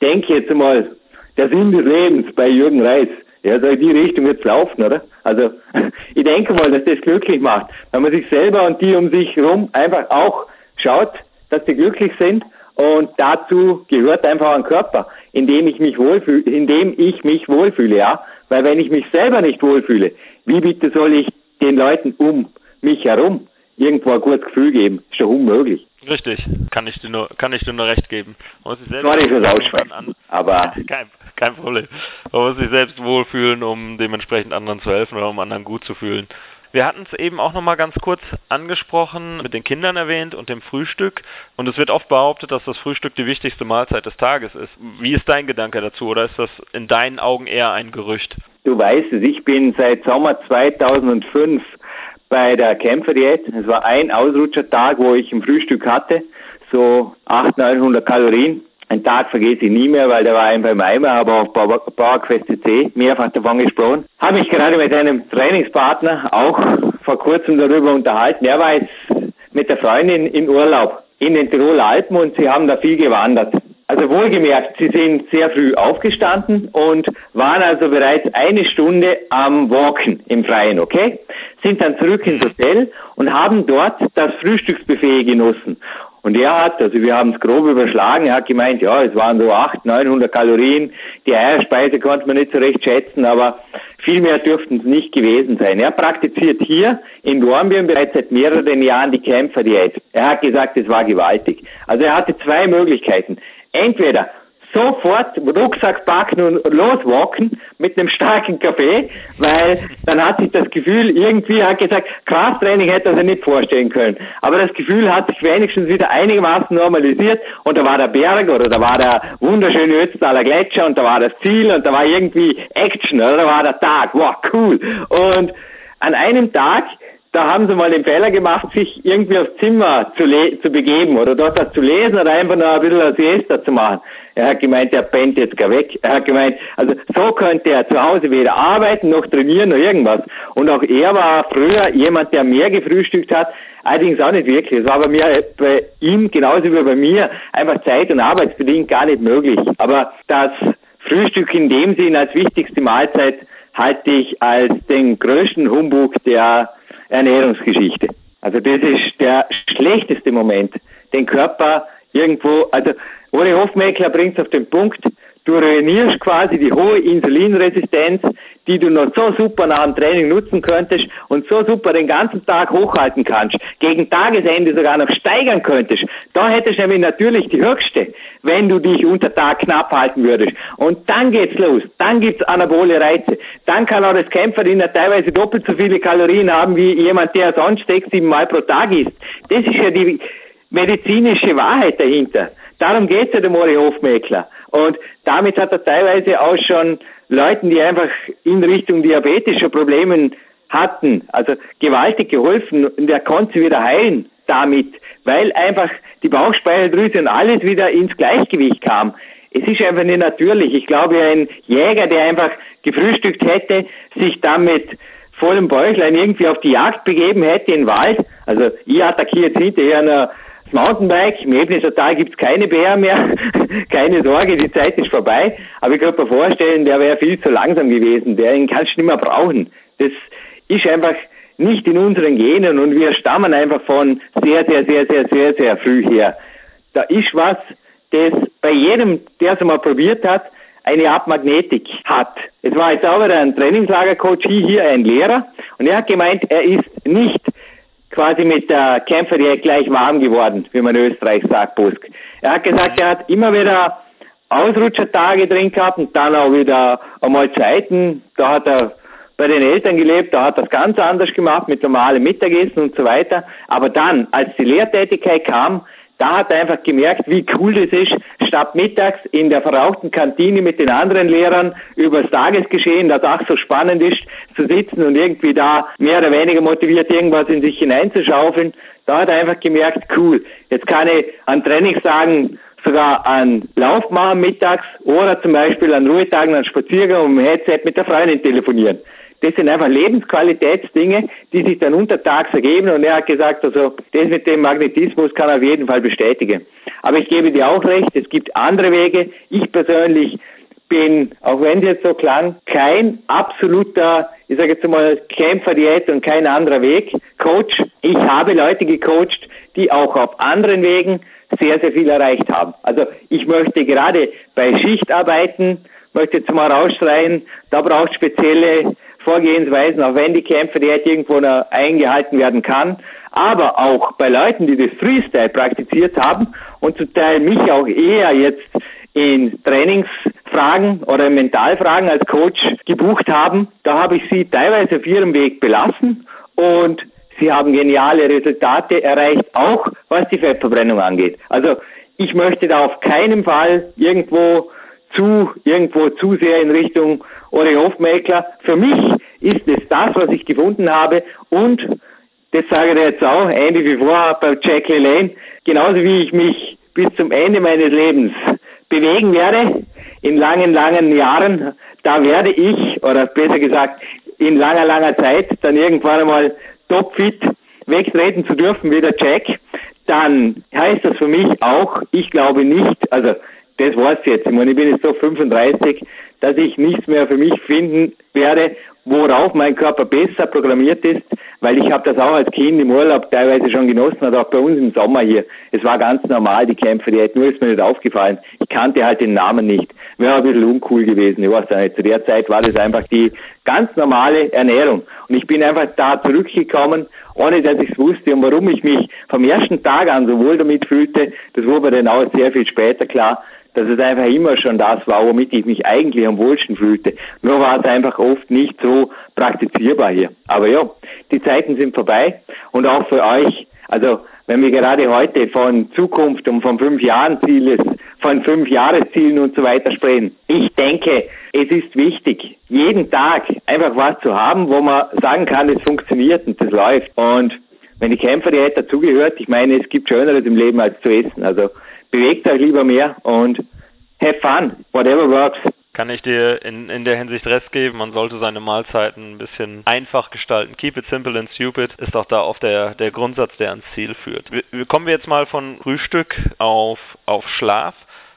denke jetzt mal, der Sinn des Lebens bei Jürgen Reis. Ja, so in die Richtung wird's laufen, oder? Also, ich denke mal, dass das glücklich macht. Wenn man sich selber und die um sich herum einfach auch schaut, dass sie glücklich sind und dazu gehört einfach ein Körper, in dem ich mich wohlfühle, in dem ich mich wohlfühle, ja. Weil wenn ich mich selber nicht wohlfühle, wie bitte soll ich den Leuten um mich herum irgendwo ein gutes Gefühl geben? Ist doch unmöglich. Richtig, kann ich dir nur, kann ich dir nur recht geben. Man muss sich selbst Sorry fürs Ausschweifen, aber kein, kein Problem. Man muss sich selbst wohlfühlen, um dementsprechend anderen zu helfen oder um anderen gut zu fühlen. Wir hatten es eben auch nochmal ganz kurz angesprochen, mit den Kindern erwähnt und dem Frühstück. Und es wird oft behauptet, dass das Frühstück die wichtigste Mahlzeit des Tages ist. Wie ist dein Gedanke dazu oder ist das in deinen Augen eher ein Gerücht? Du weißt es, ich bin seit Sommer 2005 bei der Kämpferdiät. Es war ein Ausrutschertag, wo ich ein Frühstück hatte, so 800, 900 Kalorien. Ein Tag vergesse ich nie mehr, weil der war einfach im Eimer, aber auf Bauerquest C mehrfach davon gesprochen. Habe mich gerade mit einem Trainingspartner auch vor kurzem darüber unterhalten. Er war jetzt mit der Freundin in Urlaub in den Tiroler Alpen und sie haben da viel gewandert. Also wohlgemerkt, sie sind sehr früh aufgestanden und waren also bereits eine Stunde am Walken im Freien, okay? Sind dann zurück ins Hotel und haben dort das Frühstücksbuffet genossen. Und er hat, also wir haben es grob überschlagen, er hat gemeint, ja, es waren so 800, 900 Kalorien, die Eierspeise konnte man nicht so recht schätzen, aber viel mehr dürften es nicht gewesen sein. Er praktiziert hier in Dornbirn bereits seit mehreren Jahren die Kämpferdiät. Er hat gesagt, es war gewaltig. Also er hatte zwei Möglichkeiten entweder sofort Rucksack packen und loswalken mit einem starken Kaffee, weil dann hat sich das Gefühl irgendwie, hat gesagt, Krafttraining hätte er sich nicht vorstellen können. Aber das Gefühl hat sich wenigstens wieder einigermaßen normalisiert und da war der Berg oder da war der wunderschöne Ötztaler Gletscher und da war das Ziel und da war irgendwie Action oder da war der Tag, wow, cool. Und an einem Tag da haben sie mal den Fehler gemacht, sich irgendwie aufs Zimmer zu, zu begeben oder dort was zu lesen oder einfach nur ein bisschen eine Siesta zu machen. Er hat gemeint, er pennt jetzt gar weg. Er hat gemeint, also so könnte er zu Hause weder arbeiten noch trainieren noch irgendwas. Und auch er war früher jemand, der mehr gefrühstückt hat, allerdings auch nicht wirklich. Es war bei mir, bei ihm genauso wie bei mir einfach zeit- und arbeitsbedingt gar nicht möglich. Aber das Frühstück in dem Sinn als wichtigste Mahlzeit halte ich als den größten Humbug, der Ernährungsgeschichte. Also das ist der schlechteste Moment, den Körper irgendwo, also Uri Hofmeckler bringt es auf den Punkt, du ruinierst quasi die hohe Insulinresistenz, die du noch so super nach dem Training nutzen könntest und so super den ganzen Tag hochhalten kannst, gegen Tagesende sogar noch steigern könntest. Da hättest du nämlich natürlich die höchste, wenn du dich unter Tag knapp halten würdest. Und dann geht's los. Dann gibt's anabole Reize. Dann kann auch das Kämpferdiener teilweise doppelt so viele Kalorien haben wie jemand, der sonst sechs, sieben Mal pro Tag isst. Das ist ja die medizinische Wahrheit dahinter. Darum geht's ja dem Mori Hofmeckler. Und damit hat er teilweise auch schon Leuten, die einfach in Richtung diabetischer Problemen hatten, also gewaltig geholfen und er konnte sie wieder heilen damit, weil einfach die Bauchspeicheldrüse und alles wieder ins Gleichgewicht kam. Es ist einfach nicht natürlich. Ich glaube, ein Jäger, der einfach gefrühstückt hätte, sich damit vollem Bäuchlein irgendwie auf die Jagd begeben hätte in den Wald. Also ich attackiere jetzt hinterher das Mountainbike, im Ebnischer Tal gibt es keine Bären mehr, keine Sorge, die Zeit ist vorbei. Aber ich kann mir vorstellen, der wäre viel zu langsam gewesen, den kannst du nicht mehr brauchen. Das ist einfach nicht in unseren Genen und wir stammen einfach von sehr, sehr, sehr, sehr, sehr, sehr früh her. Da ist was, das bei jedem, der es mal probiert hat, eine Art Magnetik hat. Es war jetzt auch wieder ein Trainingslagercoach hier, ein Lehrer, und er hat gemeint, er ist nicht quasi mit der Kämpferdiät gleich warm geworden, wie man in Österreich sagt, Busk. Er hat gesagt, er hat immer wieder Ausrutschertage drin gehabt und dann auch wieder einmal Zeiten, da hat er bei den Eltern gelebt, da hat er das ganz anders gemacht, mit normalem Mittagessen und so weiter. Aber dann, als die Lehrtätigkeit kam, da hat er einfach gemerkt, wie cool das ist, statt mittags in der verrauchten Kantine mit den anderen Lehrern über das Tagesgeschehen, das auch so spannend ist, zu sitzen und irgendwie da mehr oder weniger motiviert irgendwas in sich hineinzuschaufeln. Da hat er einfach gemerkt, cool, jetzt kann ich an Trainingstagen sogar einen Lauf machen mittags oder zum Beispiel an Ruhetagen einen Spaziergang und im Headset mit der Freundin telefonieren. Das sind einfach Lebensqualitätsdinge, die sich dann untertags ergeben und er hat gesagt, also das mit dem Magnetismus kann er auf jeden Fall bestätigen. Aber ich gebe dir auch recht, es gibt andere Wege. Ich persönlich bin, auch wenn es jetzt so klang, kein absoluter, ich sage jetzt mal, Kämpfer-Diät und kein anderer Weg. Coach, ich habe Leute gecoacht, die auch auf anderen Wegen sehr, sehr viel erreicht haben. Also ich möchte gerade bei Schichtarbeiten, möchte jetzt mal rausschreien, da braucht spezielle Vorgehensweisen, auch wenn die Kämpfe die irgendwo eingehalten werden kann. Aber auch bei Leuten, die das Freestyle praktiziert haben und zum Teil mich auch eher jetzt in Trainingsfragen oder Mentalfragen als Coach gebucht haben, da habe ich sie teilweise auf ihrem Weg belassen und sie haben geniale Resultate erreicht, auch was die Fettverbrennung angeht. Also ich möchte da auf keinen Fall irgendwo zu, irgendwo zu sehr in Richtung Ori Hofmeckler. Für mich ist es das, was ich gefunden habe und das sage ich jetzt auch, ähnlich wie vorher bei Jack LaLanne, genauso wie ich mich bis zum Ende meines Lebens bewegen werde, in langen, langen Jahren, da werde ich, oder besser gesagt, in langer, langer Zeit dann irgendwann einmal topfit wegtreten zu dürfen wie der Jack, dann heißt das für mich auch, ich glaube nicht, also das war's jetzt. Ich meine, ich bin jetzt so 35, dass ich nichts mehr für mich finden werde, worauf mein Körper besser programmiert ist, weil ich habe das auch als Kind im Urlaub teilweise schon genossen, oder auch bei uns im Sommer hier. Es war ganz normal, die Kämpfe, die hätten nur ist mir nicht aufgefallen. Ich kannte halt den Namen nicht. Wäre ein bisschen uncool gewesen, ich weiß nicht. Zu der Zeit war das einfach die ganz normale Ernährung. Und ich bin einfach da zurückgekommen, ohne dass ich es wusste. Und warum ich mich vom ersten Tag an so wohl damit fühlte, das wurde mir dann auch sehr viel später klar dass es einfach immer schon das war, womit ich mich eigentlich am wohlsten fühlte. Nur war es einfach oft nicht so praktizierbar hier. Aber ja, die Zeiten sind vorbei und auch für euch. Also wenn wir gerade heute von Zukunft und von fünf Jahren Zieles, von fünf Jahreszielen und so weiter sprechen. Ich denke, es ist wichtig, jeden Tag einfach was zu haben, wo man sagen kann, es funktioniert und es läuft. Und wenn die Kämpfer die hätte dazugehört, ich meine, es gibt Schöneres im Leben als zu essen. Also bewegt euch lieber mehr und have fun, whatever works. Kann ich dir in, in der Hinsicht Rest geben, man sollte seine Mahlzeiten ein bisschen einfach gestalten. Keep it simple and stupid ist auch da oft der, der Grundsatz, der ans Ziel führt. Wir, kommen wir jetzt mal von Frühstück auf, auf Schlaf.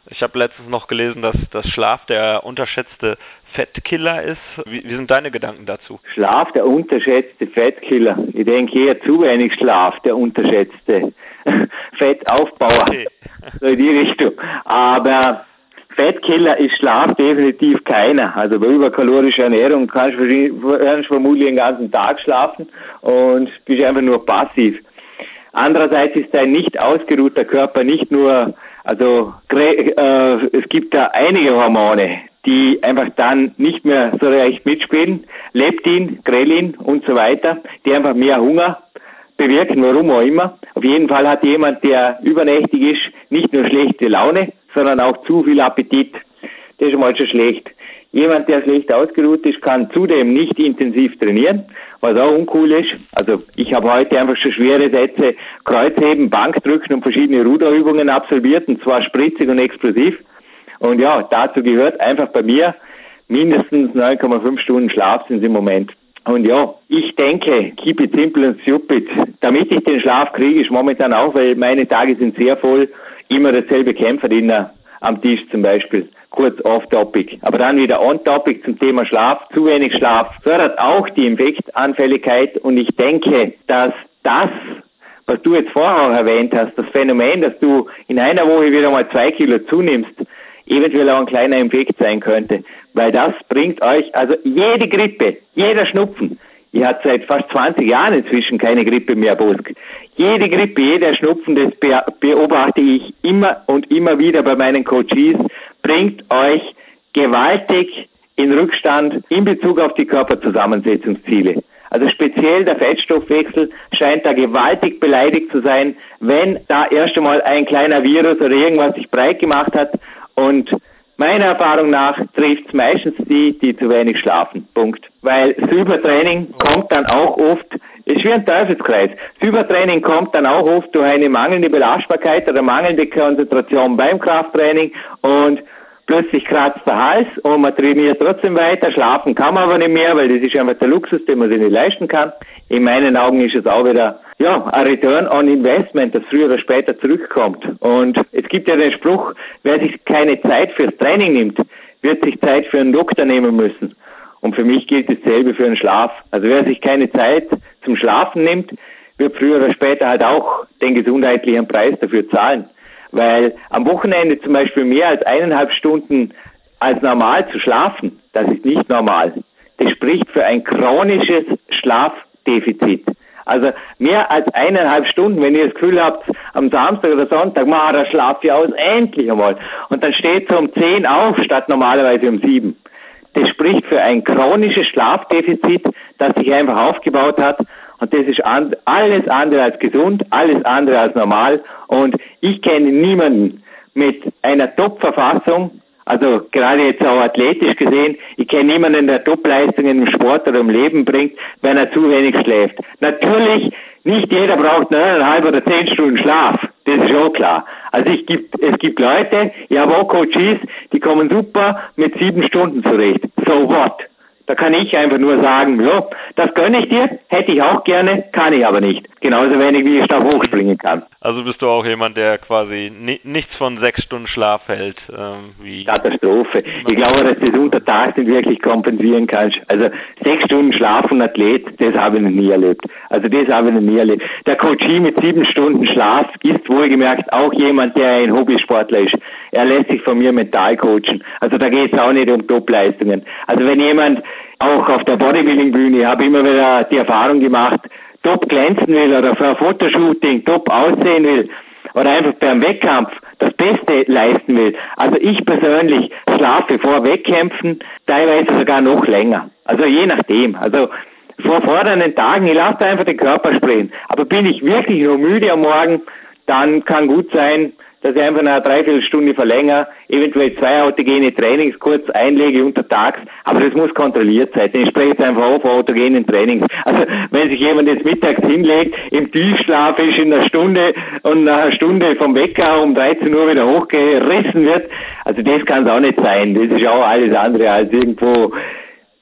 Ich habe letztens noch gelesen, dass das Schlaf der unterschätzte Fettkiller ist. Wie, wie, sind deine Gedanken dazu? Schlaf der unterschätzte Fettkiller. Ich denke eher zu wenig Schlaf der unterschätzte Fettaufbauer. Okay. so in die Richtung. Aber Fettkiller ist Schlaf definitiv keiner. Also bei überkalorischer Ernährung kannst du vermutlich den ganzen Tag schlafen und bist einfach nur passiv. Andererseits ist ein nicht ausgeruhter Körper nicht nur, also äh, es gibt da einige Hormone, die einfach dann nicht mehr so recht mitspielen. Leptin, Grelin und so weiter, die einfach mehr Hunger bewirken, warum auch immer. Auf jeden Fall hat jemand, der übernächtig ist, nicht nur schlechte Laune, sondern auch zu viel Appetit. Das ist mal schon schlecht. Jemand, der schlecht ausgeruht ist, kann zudem nicht intensiv trainieren, was auch uncool ist. Also ich habe heute einfach schon schwere Sätze, Kreuzheben, Bankdrücken und verschiedene Ruderübungen absolviert, und zwar spritzig und explosiv. Und ja, dazu gehört einfach bei mir mindestens 9,5 Stunden Schlaf sind im Moment. Und ja, ich denke, keep it simple and stupid. Damit ich den Schlaf kriege, ist momentan auch, weil meine Tage sind sehr voll, immer dasselbe Kämpferdiener am Tisch zum Beispiel. Kurz off-topic. Aber dann wieder on-topic zum Thema Schlaf. Zu wenig Schlaf fördert auch die Infektanfälligkeit und ich denke, dass das, was du jetzt vorher auch erwähnt hast, das Phänomen, dass du in einer Woche wieder mal zwei Kilo zunimmst, eventuell auch ein kleiner Infekt sein könnte, weil das bringt euch, also jede Grippe, jeder Schnupfen, Ihr habt seit fast 20 Jahren inzwischen keine Grippe mehr, Bosk. Jede Grippe, jeder Schnupfen, das beobachte ich immer und immer wieder bei meinen Coaches, bringt euch gewaltig in Rückstand in Bezug auf die Körperzusammensetzungsziele. Also speziell der Fettstoffwechsel scheint da gewaltig beleidigt zu sein, wenn da erst einmal ein kleiner Virus oder irgendwas sich breit gemacht hat und Meiner Erfahrung nach trifft es meistens die, die zu wenig schlafen. Punkt. Weil das Übertraining kommt dann auch oft, ist wie ein Teufelskreis. Das Übertraining kommt dann auch oft durch eine mangelnde Belastbarkeit oder mangelnde Konzentration beim Krafttraining und plötzlich kratzt der Hals und man trainiert trotzdem weiter, schlafen kann man aber nicht mehr, weil das ist einfach der Luxus, den man sich nicht leisten kann. In meinen Augen ist es auch wieder ja, ein Return on Investment, das früher oder später zurückkommt. Und es gibt ja den Spruch, wer sich keine Zeit fürs Training nimmt, wird sich Zeit für einen Doktor nehmen müssen. Und für mich gilt dasselbe für den Schlaf. Also wer sich keine Zeit zum Schlafen nimmt, wird früher oder später halt auch den gesundheitlichen Preis dafür zahlen. Weil am Wochenende zum Beispiel mehr als eineinhalb Stunden als normal zu schlafen, das ist nicht normal. Das spricht für ein chronisches Schlafdefizit. Also mehr als eineinhalb Stunden, wenn ihr das Gefühl habt, am Samstag oder Sonntag, ma, da schlafe ich aus, endlich einmal. Und dann steht so um zehn auf, statt normalerweise um sieben. Das spricht für ein chronisches Schlafdefizit, das sich einfach aufgebaut hat. Und das ist alles andere als gesund, alles andere als normal. Und ich kenne niemanden mit einer Top-Verfassung, also gerade jetzt auch athletisch gesehen, ich kenne niemanden, der Topleistungen im Sport oder im Leben bringt, wenn er zu wenig schläft. Natürlich, nicht jeder braucht neuneinhalb oder zehn Stunden Schlaf. Das ist schon klar. Also ich gibt, es gibt Leute, ich habe auch Coaches, die kommen super mit sieben Stunden zurecht. So what? Da kann ich einfach nur sagen, ja, das gönne ich dir, hätte ich auch gerne, kann ich aber nicht. Genauso wenig wie ich da hochspringen kann. Also bist du auch jemand, der quasi nichts von sechs Stunden Schlaf hält, ähm, wie Katastrophe. Ich glaube, dass du das unter Tag nicht wirklich kompensieren kannst. Also sechs Stunden Schlaf und Athlet, das habe ich noch nie erlebt. Also das habe ich noch nie erlebt. Der Coachie mit sieben Stunden Schlaf ist wohlgemerkt auch jemand, der ein Hobbysportler ist. Er lässt sich von mir mental coachen. Also da geht es auch nicht um Topleistungen. Also wenn jemand auch auf der Bodybuilding-Bühne, habe immer wieder die Erfahrung gemacht, top glänzen will oder für ein Fotoshooting top aussehen will oder einfach beim Wettkampf das Beste leisten will. Also ich persönlich schlafe vor Wettkämpfen teilweise sogar noch länger. Also je nachdem. Also vor fordernden Tagen, ich lasse einfach den Körper sprechen. Aber bin ich wirklich nur müde am Morgen, dann kann gut sein, dass ich einfach eine Dreiviertelstunde verlängere, eventuell zwei autogene Trainings kurz einlege untertags, aber das muss kontrolliert sein. Ich spreche jetzt einfach auf autogenen Trainings. Also wenn sich jemand jetzt mittags hinlegt, im Tiefschlaf ist in einer Stunde und nach einer Stunde vom Wecker um 13 Uhr wieder hochgerissen wird, also das kann es auch nicht sein. Das ist auch alles andere als irgendwo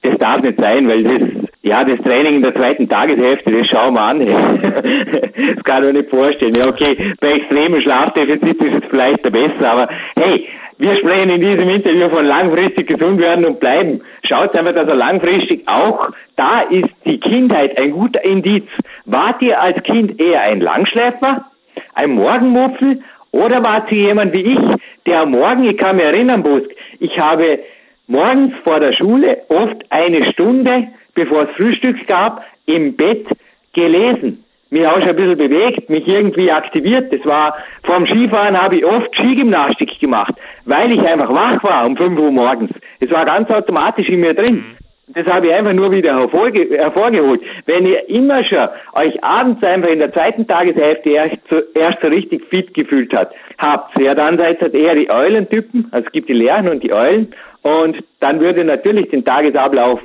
das darf nicht sein, weil das, ja, das Training in der zweiten Tageshälfte, das schauen wir an. das kann ich mir nicht vorstellen. Ja, okay, bei extremem Schlafdefizit ist es vielleicht der besser, aber hey, wir sprechen in diesem Interview von langfristig gesund werden und bleiben. Schaut einfach, dass er langfristig auch, da ist die Kindheit ein guter Indiz. Wart ihr als Kind eher ein Langschläfer, ein Morgenmupfel oder wart ihr jemand wie ich, der am Morgen, ich kann mich erinnern, Busk, ich habe morgens vor der Schule oft eine Stunde, bevor es Frühstück gab, im Bett gelesen. Mich auch schon ein bisschen bewegt, mich irgendwie aktiviert. Das war, vorm Skifahren habe ich oft Skigymnastik gemacht, weil ich einfach wach war um 5 Uhr morgens. Es war ganz automatisch in mir drin. Mhm. Das habe ich einfach nur wieder hervorge hervorgeholt. Wenn ihr immer schon euch abends einfach in der zweiten Tageshälfte erst so, erst so richtig fit gefühlt habt, habt, ja dann seid ihr eher die Eulentypen, also es gibt die Lernen und die Eulen und dann würde natürlich den Tagesablauf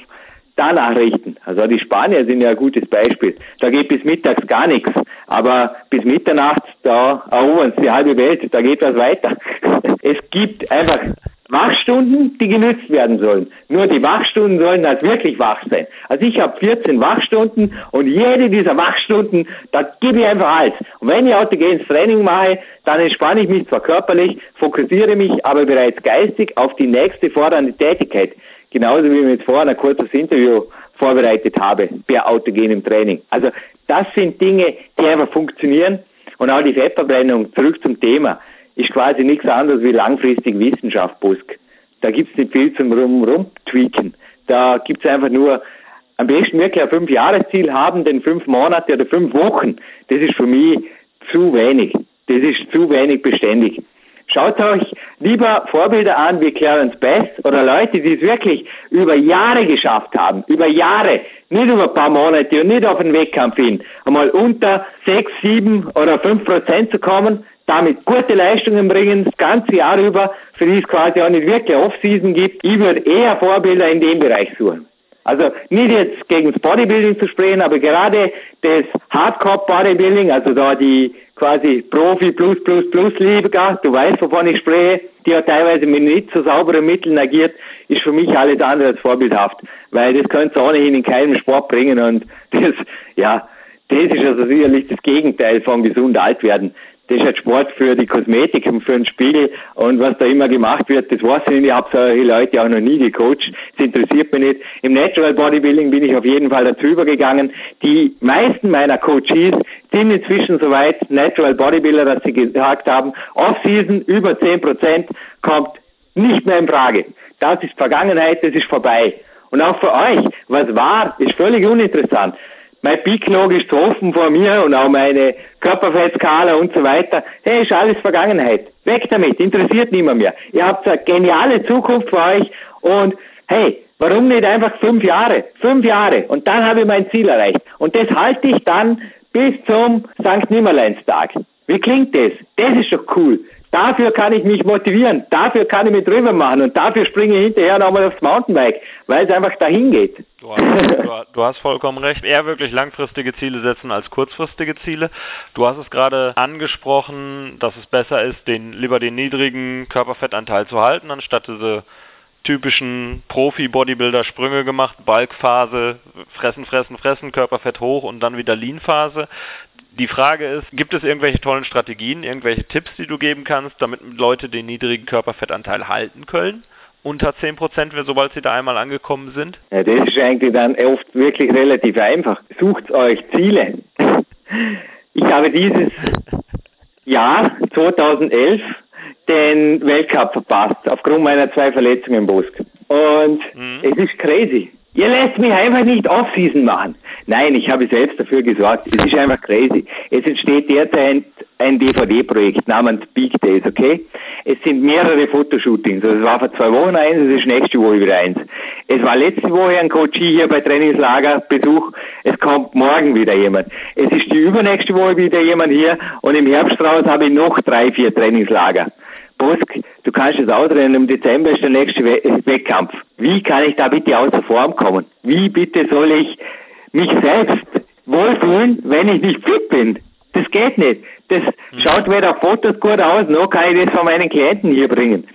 danach richten. Also die Spanier sind ja ein gutes Beispiel. Da geht bis mittags gar nichts, aber bis Mitternacht, da erobern sie die halbe Welt, da geht was weiter. Es gibt einfach Wachstunden, die genützt werden sollen. Nur die Wachstunden sollen halt wirklich wach sein. Also ich habe 14 Wachstunden und jede dieser Wachstunden, da gebe ich einfach alles. Und wenn ich autogenes Training mache, dann entspanne ich mich zwar körperlich, fokussiere mich aber bereits geistig auf die nächste fordernde Tätigkeit. Genauso wie ich mir jetzt vorhin ein kurzes Interview vorbereitet habe, per autogenem Training. Also das sind Dinge, die einfach funktionieren. Und auch die Fettverbrennung, zurück zum Thema ist quasi nichts anderes wie langfristig Wissenschaft, Busk. Da gibt's nicht viel zum rum, rumtweaken. Da gibt's einfach nur am besten wirklich ein Fünf-Jahres-Ziel haben, denn fünf Monate oder fünf Wochen, das ist für mich zu wenig. Das ist zu wenig beständig. Schaut euch lieber Vorbilder an wie Clarence Bass oder Leute, die es wirklich über Jahre geschafft haben, über Jahre, nicht über ein paar Monate und nicht auf den Wettkampf hin, einmal unter sechs, sieben oder fünf Prozent zu kommen, damit gute Leistungen bringen, das ganze Jahr über, für die es quasi auch nicht wirklich Off-Season gibt. Ich würde eher Vorbilder in dem Bereich suchen. Also nicht jetzt gegen das Bodybuilding zu sprechen, aber gerade das Hardcore Bodybuilding, also da die quasi Profi plus plus plus Liga, du weißt, wovon ich spreche, die ja teilweise mit nicht so sauberen Mitteln agiert, ist für mich alles andere als vorbildhaft, weil das könnte ohnehin in keinem Sport bringen und das, ja, das ist also sicherlich das Gegenteil von gesund alt werden das ist halt Sport für die Kosmetik und für den Spiegel und was da immer gemacht wird, das weiß ich nicht, ich habe solche Leute auch noch nie gecoacht, das interessiert mich nicht. Im Natural Bodybuilding bin ich auf jeden Fall dazu übergegangen. Die meisten meiner Coaches sind inzwischen soweit Natural Bodybuilder, dass sie gesagt haben, Off-Season über 10% kommt nicht mehr in Frage. Das ist Vergangenheit, das ist vorbei. Und auch für euch, was war, ist völlig uninteressant mein Peak-Log ist offen vor mir und auch meine Körperfettskala und so weiter. Hey, ist alles Vergangenheit. Weg damit, interessiert niemand mehr. Ihr habt eine geniale Zukunft für euch und hey, warum nicht einfach fünf Jahre? Fünf Jahre und dann habe ich mein Ziel erreicht. Und das halte ich dann bis zum St. Nimmerleinstag. Wie klingt das? Das ist doch cool. Dafür kann ich mich motivieren, dafür kann ich mich drüber machen und dafür springe ich hinterher nochmal aufs Mountainbike, weil es einfach dahin geht. Du hast, du, hast, vollkommen recht. Eher wirklich langfristige Ziele setzen als kurzfristige Ziele. Du hast es gerade angesprochen, dass es besser ist, den, lieber den niedrigen Körperfettanteil zu halten, anstatt diese typischen Profi-Bodybuilder-Sprünge gemacht, Balkphase, fressen, fressen, fressen, Körperfett hoch und dann wieder Lean-Phase. Die Frage ist, gibt es irgendwelche tollen Strategien, irgendwelche Tipps, die du geben kannst, damit Leute den niedrigen Körperfettanteil halten können? Unter 10%, sobald sie da einmal angekommen sind? Ja, das ist eigentlich dann oft wirklich relativ einfach. Sucht euch Ziele. Ich habe dieses Jahr 2011 den Weltcup verpasst, aufgrund meiner zwei Verletzungen im Busk. Und mhm. es ist crazy. Ihr lässt mich einfach nicht Off-Season machen. Nein, ich habe selbst dafür gesorgt. Es ist einfach crazy. Es entsteht derzeit ein DVD-Projekt namens Big Days, okay? Es sind mehrere Fotoshootings. Es war vor zwei Wochen eins, es ist nächste Woche wieder eins. Es war letzte Woche ein Coach hier bei Trainingslager Besuch. Es kommt morgen wieder jemand. Es ist die übernächste Woche wieder jemand hier und im Herbst raus habe ich noch drei, vier Trainingslager. Bosk, du kannst es ausrennen, im Dezember ist der nächste Wettkampf. Wie kann ich da bitte außer Form kommen? Wie bitte soll ich mich selbst wohlfühlen, wenn ich nicht fit bin? Das geht nicht. Das mhm. schaut weder auf Fotos gut aus, noch kann ich das von meinen Klienten hier bringen.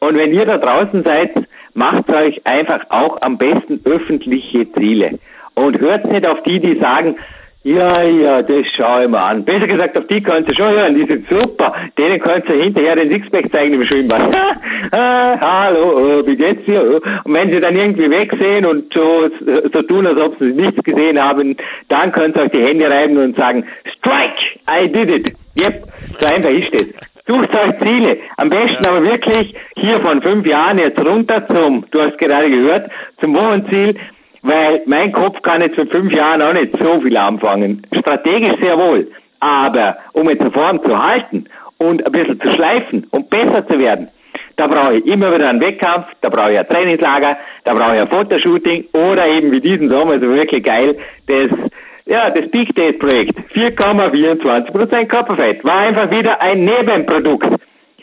Und wenn ihr da draußen seid, macht euch einfach auch am besten öffentliche Ziele. Und hört nicht auf die, die sagen, ja, ja, das schaue ich mal an. Besser gesagt, auf die könnt ihr schon hören, die sind super. Denen könnt ihr hinterher den Sixpack zeigen im Schwimmbad. ah, hallo, oh, wie geht's dir? Und wenn sie dann irgendwie wegsehen und so, so tun, als ob sie nichts gesehen haben, dann könnt ihr euch die Hände reiben und sagen, Strike, I did it. Yep, so einfach ist es. Sucht euch Ziele. Am besten ja. aber wirklich hier von fünf Jahren jetzt runter zum, du hast gerade gehört, zum Wochenziel weil mein Kopf kann jetzt für fünf Jahren auch nicht so viel anfangen. Strategisch sehr wohl. Aber um jetzt eine Form zu halten und ein bisschen zu schleifen und besser zu werden, da brauche ich immer wieder einen Wettkampf, da brauche ich ein Trainingslager, da brauche ich ein Fotoshooting oder eben wie diesen Sommer so wirklich geil, das ja, das Big Date Projekt. 4,24% Körperfett. War einfach wieder ein Nebenprodukt.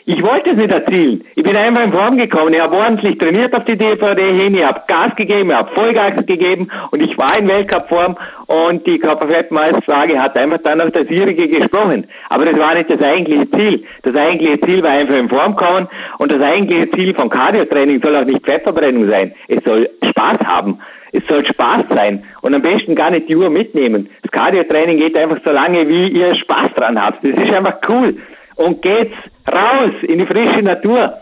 Ich wollte es nicht erzielen. Ich bin einfach in Form gekommen. Ich habe ordentlich trainiert auf die DVD hin. Ich habe Gas gegeben, ich habe Vollgas gegeben und ich war in Weltcupform und die Körperfettmeisterfrage hat einfach dann auf das ihrige gesprochen. Aber das war nicht das eigentliche Ziel. Das eigentliche Ziel war einfach in Form kommen und das eigentliche Ziel von Cardiotraining soll auch nicht Fettverbrennung sein. Es soll Spaß haben. Es soll Spaß sein und am besten gar nicht die Uhr mitnehmen. Das Cardiotraining geht einfach so lange, wie ihr Spaß dran habt. Das ist einfach cool und geht's raus in die frische Natur.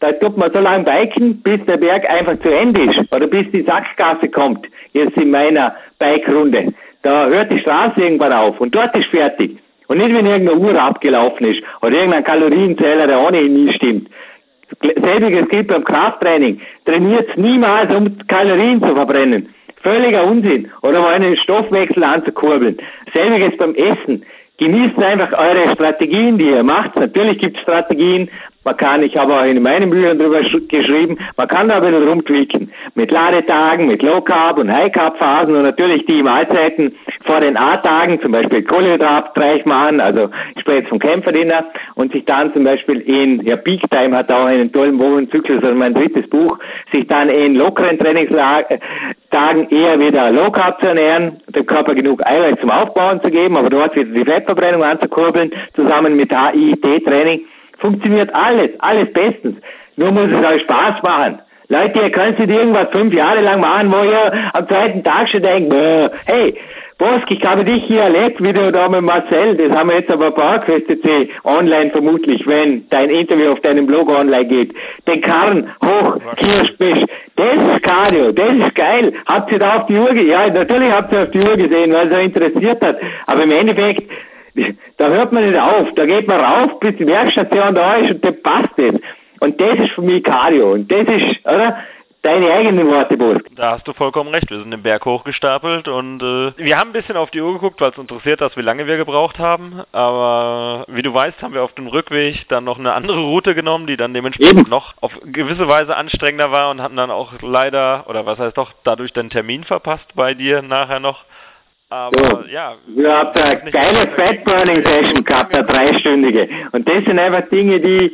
Da tut man so lange biken, bis der Berg einfach zu Ende ist oder bis die Sackgasse kommt, jetzt in meiner Bike-Runde. Da hört die Straße irgendwann auf und dort ist fertig. Und nicht, wenn irgendeine Uhr abgelaufen ist oder irgendein Kalorienzähler, der ohnehin nie stimmt. Selbiges gilt beim Krafttraining. Trainiert niemals, um Kalorien zu verbrennen. Völliger Unsinn. Oder um einen Stoffwechsel anzukurbeln. Selbiges beim Essen. Genießt einfach eure Strategien, die ihr macht. Natürlich gibt es Strategien, Man kann, ich habe auch in meinen Büchern darüber geschrieben, man kann da ein bisschen rumtwicken. Mit Ladetagen, mit Low Carb und High Carb Phasen und natürlich die Mahlzeiten vor den A-Tagen, zum Beispiel kohlenhydratreich machen, also ich spreche jetzt vom Kämpferdiener und sich dann zum Beispiel in, ja Peak Time hat auch einen tollen Wochenzyklus, also mein drittes Buch, sich dann in lockeren Trainingstagen eher wieder Low Carb zu ernähren, dem Körper genug Eiweiß zum Aufbauen zu geben, aber dort wieder die Fettverbrennung anzukurbeln, zusammen mit HIIT-Training funktioniert alles, alles bestens. Nur muss es euch Spaß machen. Leute, ihr könnt nicht irgendwas fünf Jahre lang machen, wo ihr am zweiten Tag schon denkt, hey, Bosk, ich habe dich hier erlebt, wie du da mit Marcel, das haben wir jetzt aber PowerQuest.c online vermutlich, wenn dein Interview auf deinem Blog online geht. Den Karren hoch, Kirschbisch, das ist Cardio, das ist geil. Habt ihr da auf die Uhr gesehen? Ja, natürlich habt ihr auf die Uhr gesehen, weil es euch interessiert hat. Aber im Endeffekt, da hört man nicht auf. Da geht man rauf, bis die Werkstation da ist und dann passt es. Und das ist für mich Cardio. Und das ist, oder? Deine eigenen Worte, Burg. Da hast du vollkommen recht. Wir sind den Berg hochgestapelt und äh, wir haben ein bisschen auf die Uhr geguckt, weil es interessiert hat, wie lange wir gebraucht haben. Aber wie du weißt, haben wir auf dem Rückweg dann noch eine andere Route genommen, die dann dementsprechend Eben. noch auf gewisse Weise anstrengender war und hatten dann auch leider, oder was heißt doch, dadurch den Termin verpasst bei dir nachher noch. Aber so, ja. Wir haben eine geile Fat Burning Session gehabt, eine dreistündige. Und das sind einfach Dinge, die,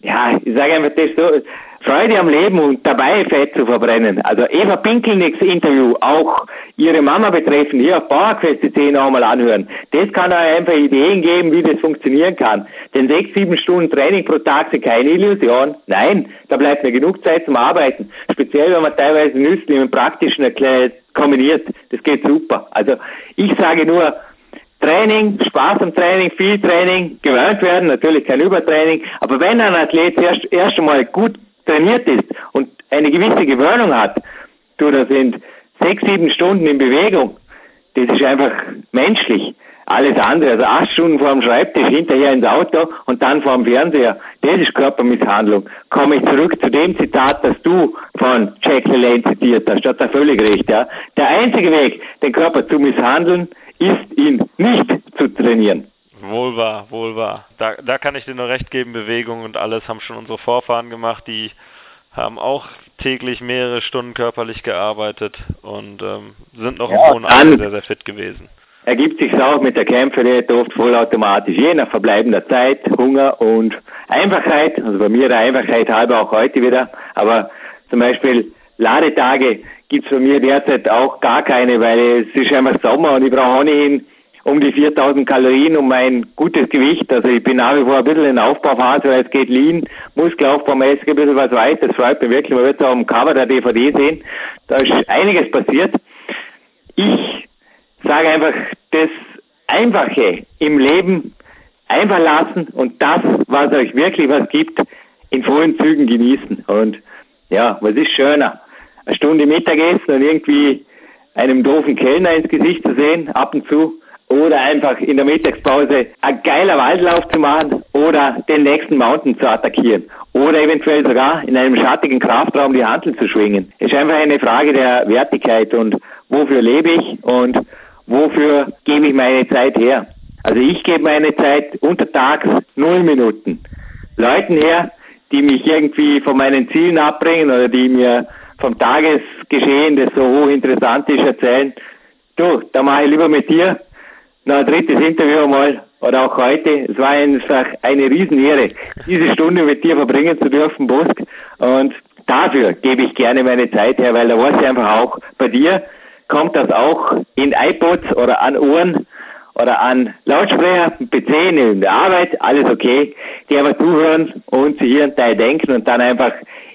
ja, ich sage einfach das so, Freude am Leben und dabei Fett zu verbrennen. Also Eva Pinkelnicks Interview, auch ihre Mama betreffend, hier auf Bauerquest.de nochmal anhören. Das kann euch einfach Ideen geben, wie das funktionieren kann. Denn sechs, sieben Stunden Training pro Tag sind keine Illusion. Nein, da bleibt mir genug Zeit zum Arbeiten. Speziell, wenn man teilweise Nüsse im Praktischen erklärt, kombiniert. Das geht super. Also ich sage nur, Training, Spaß am Training, viel Training, gewöhnt werden, natürlich kein Übertraining, aber wenn ein Athlet erst, erst einmal gut trainiert ist und eine gewisse Gewöhnung hat, du, da sind sechs, sieben Stunden in Bewegung, das ist einfach menschlich. Alles andere, also acht Stunden vor dem Schreibtisch, hinterher ins Auto und dann vor dem Fernseher, das ist Körpermisshandlung. Komme ich zurück zu dem Zitat, das du von Jack LaLanne zitiert hast, hat er völlig recht, ja. Der einzige Weg, den Körper zu misshandeln, ist ihn nicht zu trainieren. Wohl wahr, wohl wahr. Da, da kann ich dir nur recht geben, Bewegung und alles haben schon unsere Vorfahren gemacht, die haben auch täglich mehrere Stunden körperlich gearbeitet und ähm, sind noch ja, im hohen Alter sehr, sehr fit gewesen. Ergibt sich auch mit der Kämpferdiät oft vollautomatisch, je nach verbleibender Zeit, Hunger und Einfachheit, also bei mir der Einfachheit halber auch heute wieder, aber zum Beispiel Ladetage gibt's bei mir derzeit auch gar keine, weil es ist einfach Sommer und ich brauche ohnehin um die 4000 Kalorien um mein gutes Gewicht. Also ich bin nach wie vor ein bisschen in Aufbauphase, weil es geht lean, Muskelaufbau, mäßig ein bisschen was weiß. Das freut mich wirklich. Man wird es auch am Cover der DVD sehen. Da ist einiges passiert. Ich sage einfach, das Einfache im Leben einfach lassen und das, was euch wirklich was gibt, in vollen Zügen genießen. Und ja, was ist schöner? Eine Stunde Mittagessen und irgendwie einem doofen Kellner ins Gesicht zu sehen, ab und zu, oder einfach in der Mittagspause ein geiler Waldlauf zu machen oder den nächsten Mountain zu attackieren oder eventuell sogar in einem schattigen Kraftraum die Handel zu schwingen. Ist einfach eine Frage der Wertigkeit und wofür lebe ich und wofür gebe ich meine Zeit her. Also ich gebe meine Zeit untertags null Minuten. Leuten her, die mich irgendwie von meinen Zielen abbringen oder die mir vom Tagesgeschehen, das so hochinteressant ist, erzählen. Du, da mache ich lieber mit dir noch ein drittes Interview einmal oder auch heute. Es war einfach eine Riesenehre, diese Stunde mit dir verbringen zu dürfen, Bosk. Und dafür gebe ich gerne meine Zeit her, weil da weiß ich einfach auch, bei dir kommt das auch in iPods oder an Ohren oder an Lautsprecher, PC, in der Arbeit, alles okay, die einfach zuhören und zu ihren Teil denken und dann einfach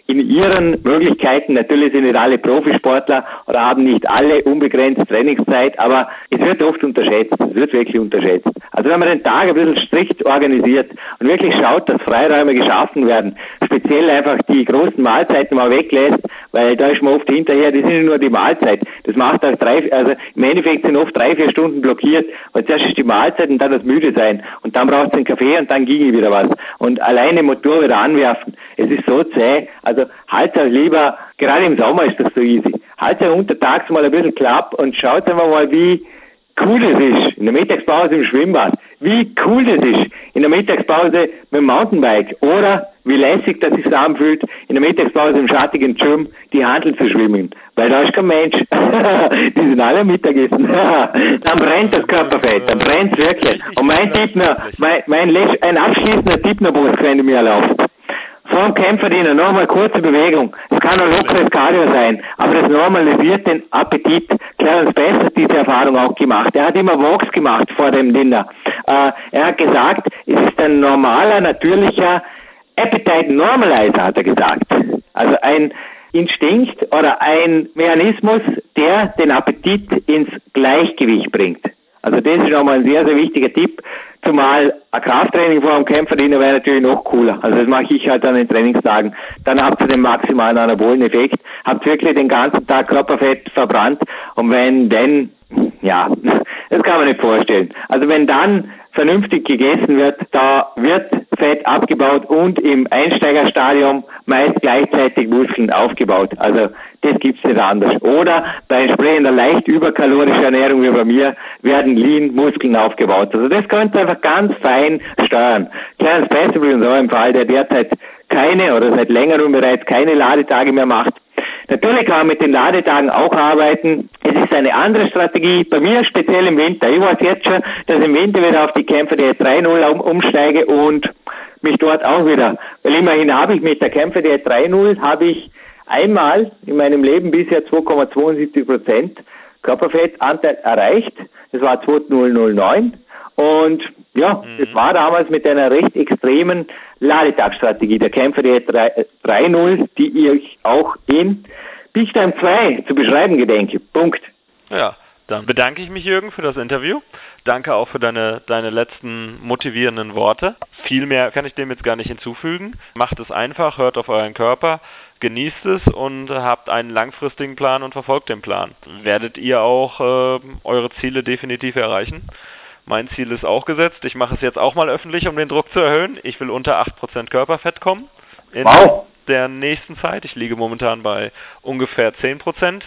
in ihren Möglichkeiten, natürlich sind nicht alle Profisportler oder haben nicht alle unbegrenzt Trainingszeit, aber es wird oft unterschätzt, es wird wirklich unterschätzt. Also wenn man den Tag ein bisschen strikt organisiert und wirklich schaut, dass Freiräume geschaffen werden, speziell einfach die großen Mahlzeiten mal weglässt, weil da ist man oft hinterher, das ist nur die Mahlzeit. Das macht auch drei, also im Endeffekt sind oft drei, vier Stunden blockiert, weil zuerst ist die Mahlzeit und dann das Müde sein und dann braucht es einen Kaffee und dann ginge wieder was. Und alleine Motor wieder anwerfen, es ist so zäh, also halt euch lieber, gerade im Sommer ist das so easy, halt euch untertags mal ein bisschen klapp und schaut einfach mal, wie cool es ist. In der Mittagspause im Schwimmbad. wie cool das ist, in der Mittagspause mit dem Mountainbike oder wie lässig das sich anfühlt, in der Mittagspause im schattigen Gym die Handel zu schwimmen. Weil da ist kein Mensch. die sind alle Mittagessen. dann brennt das Körperfett, dann brennt es wirklich. Und mein Tipp noch, mein, mein ein abschließender Tipp noch, wenn du mir erlaubst vor dem Kämpferdiener nochmal kurze Bewegung. Es kann ein lockeres Cardio sein, aber das normalisiert den Appetit. Clarence Bess hat diese Erfahrung auch gemacht. Er hat immer Walks gemacht vor dem Dinner. Äh, er hat gesagt, es ist ein normaler, natürlicher Appetite Normalizer, hat er gesagt. Also ein Instinkt oder ein Mechanismus, der den Appetit ins Gleichgewicht bringt. Also das ist nochmal ein sehr, sehr wichtiger Tipp. Zumal ein Krafttraining vor einem Kämpferdiener wäre natürlich noch cooler. Also das mache ich halt an den Trainingstagen. Dann habt ihr den maximalen anabolen Effekt, habt wirklich den ganzen Tag Körperfett verbrannt und wenn denn, ja, das kann man nicht vorstellen. Also wenn dann vernünftig gegessen wird, da wird Fett abgebaut und im Einsteigerstadium meist gleichzeitig Muskeln aufgebaut. Also das gibt's nicht anders. Oder bei entsprechender leicht überkalorischer Ernährung wie bei mir werden Lean-Muskeln aufgebaut. Also das könnt ihr einfach ganz fein steuern. Kleines Beispiel in so einem Fall, der derzeit keine oder seit längerem bereits keine Ladetage mehr macht. Natürlich kann man mit den Ladetagen auch arbeiten. Es ist eine andere Strategie. Bei mir speziell im Winter. Ich weiß jetzt schon, dass im Winter wieder auf die Kämpfer der 3.0 umsteige und mich dort auch wieder, weil immerhin habe ich mit der Kämpfer der 3.0 habe ich einmal in meinem Leben bisher 2,72 Prozent Körperfettanteil erreicht. Das war 2009 und ja, mhm. das war damals mit einer recht extremen Ladetagstrategie der Kämpfer der 3.0, die ich auch in Time 2 zu beschreiben gedenke. Punkt. Ja, dann bedanke ich mich, Jürgen, für das Interview. Danke auch für deine, deine letzten motivierenden Worte. Viel mehr kann ich dem jetzt gar nicht hinzufügen. Macht es einfach, hört auf euren Körper, genießt es und habt einen langfristigen Plan und verfolgt den Plan. Werdet ihr auch äh, eure Ziele definitiv erreichen. Mein Ziel ist auch gesetzt. Ich mache es jetzt auch mal öffentlich, um den Druck zu erhöhen. Ich will unter 8% Körperfett kommen in wow. der nächsten Zeit. Ich liege momentan bei ungefähr 10%.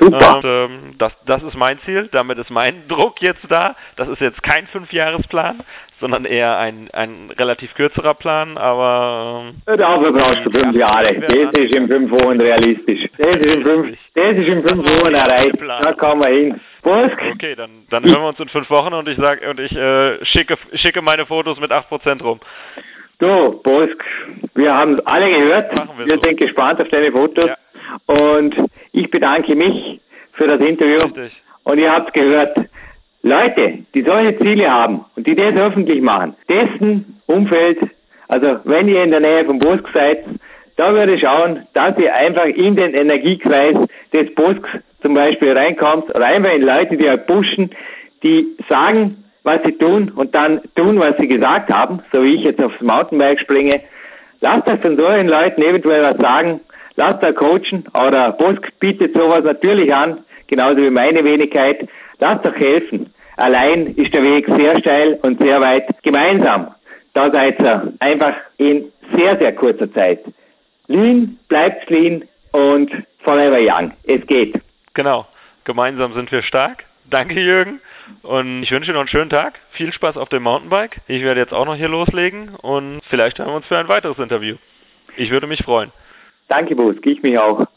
Super. Und, ähm, das, das ist mein Ziel. Damit ist mein Druck jetzt da. Das ist jetzt kein Fünfjahresplan, sondern eher ein, ein relativ kürzerer Plan, aber... Ähm, Dafür brauchst du fünf Jahre. Das ist in fünf Wochen realistisch. Das ist in fünf, das ist in fünf Wochen erreicht. Da kommen wir hin. Okay, dann, dann hören wir uns in fünf Wochen und ich sag und ich äh, schicke, schicke meine Fotos mit 8% rum. Du, Bosk, wir haben es alle gehört. wir, wir so. sind gespannt auf deine Fotos. Ja. Und ich bedanke mich für das Interview. Richtig. Und ihr habt gehört, Leute, die solche Ziele haben und die das öffentlich machen, dessen Umfeld, also wenn ihr in der Nähe von Bosk seid, da würde ich schauen, dass ihr einfach in den Energiekreis des Bosks zum Beispiel reinkommt oder einfach in Leute, die euch pushen, die sagen, was sie tun und dann tun, was sie gesagt haben, so wie ich jetzt aufs Mountainbike springe. Lasst euch von solchen Leuten eventuell was sagen, lasst euch coachen oder Bosk bietet sowas natürlich an, genauso wie meine Wenigkeit. Lasst euch helfen. Allein ist der Weg sehr steil und sehr weit. Gemeinsam, da seid ihr einfach in sehr, sehr kurzer Zeit Lean bleibt lean und forever young. Es geht. Genau. Gemeinsam sind wir stark. Danke, Jürgen. Und ich wünsche dir noch einen schönen Tag. Viel Spaß auf dem Mountainbike. Ich werde jetzt auch noch hier loslegen und vielleicht hören wir uns für ein weiteres Interview. Ich würde mich freuen. Danke, Busk. Ich mich auch.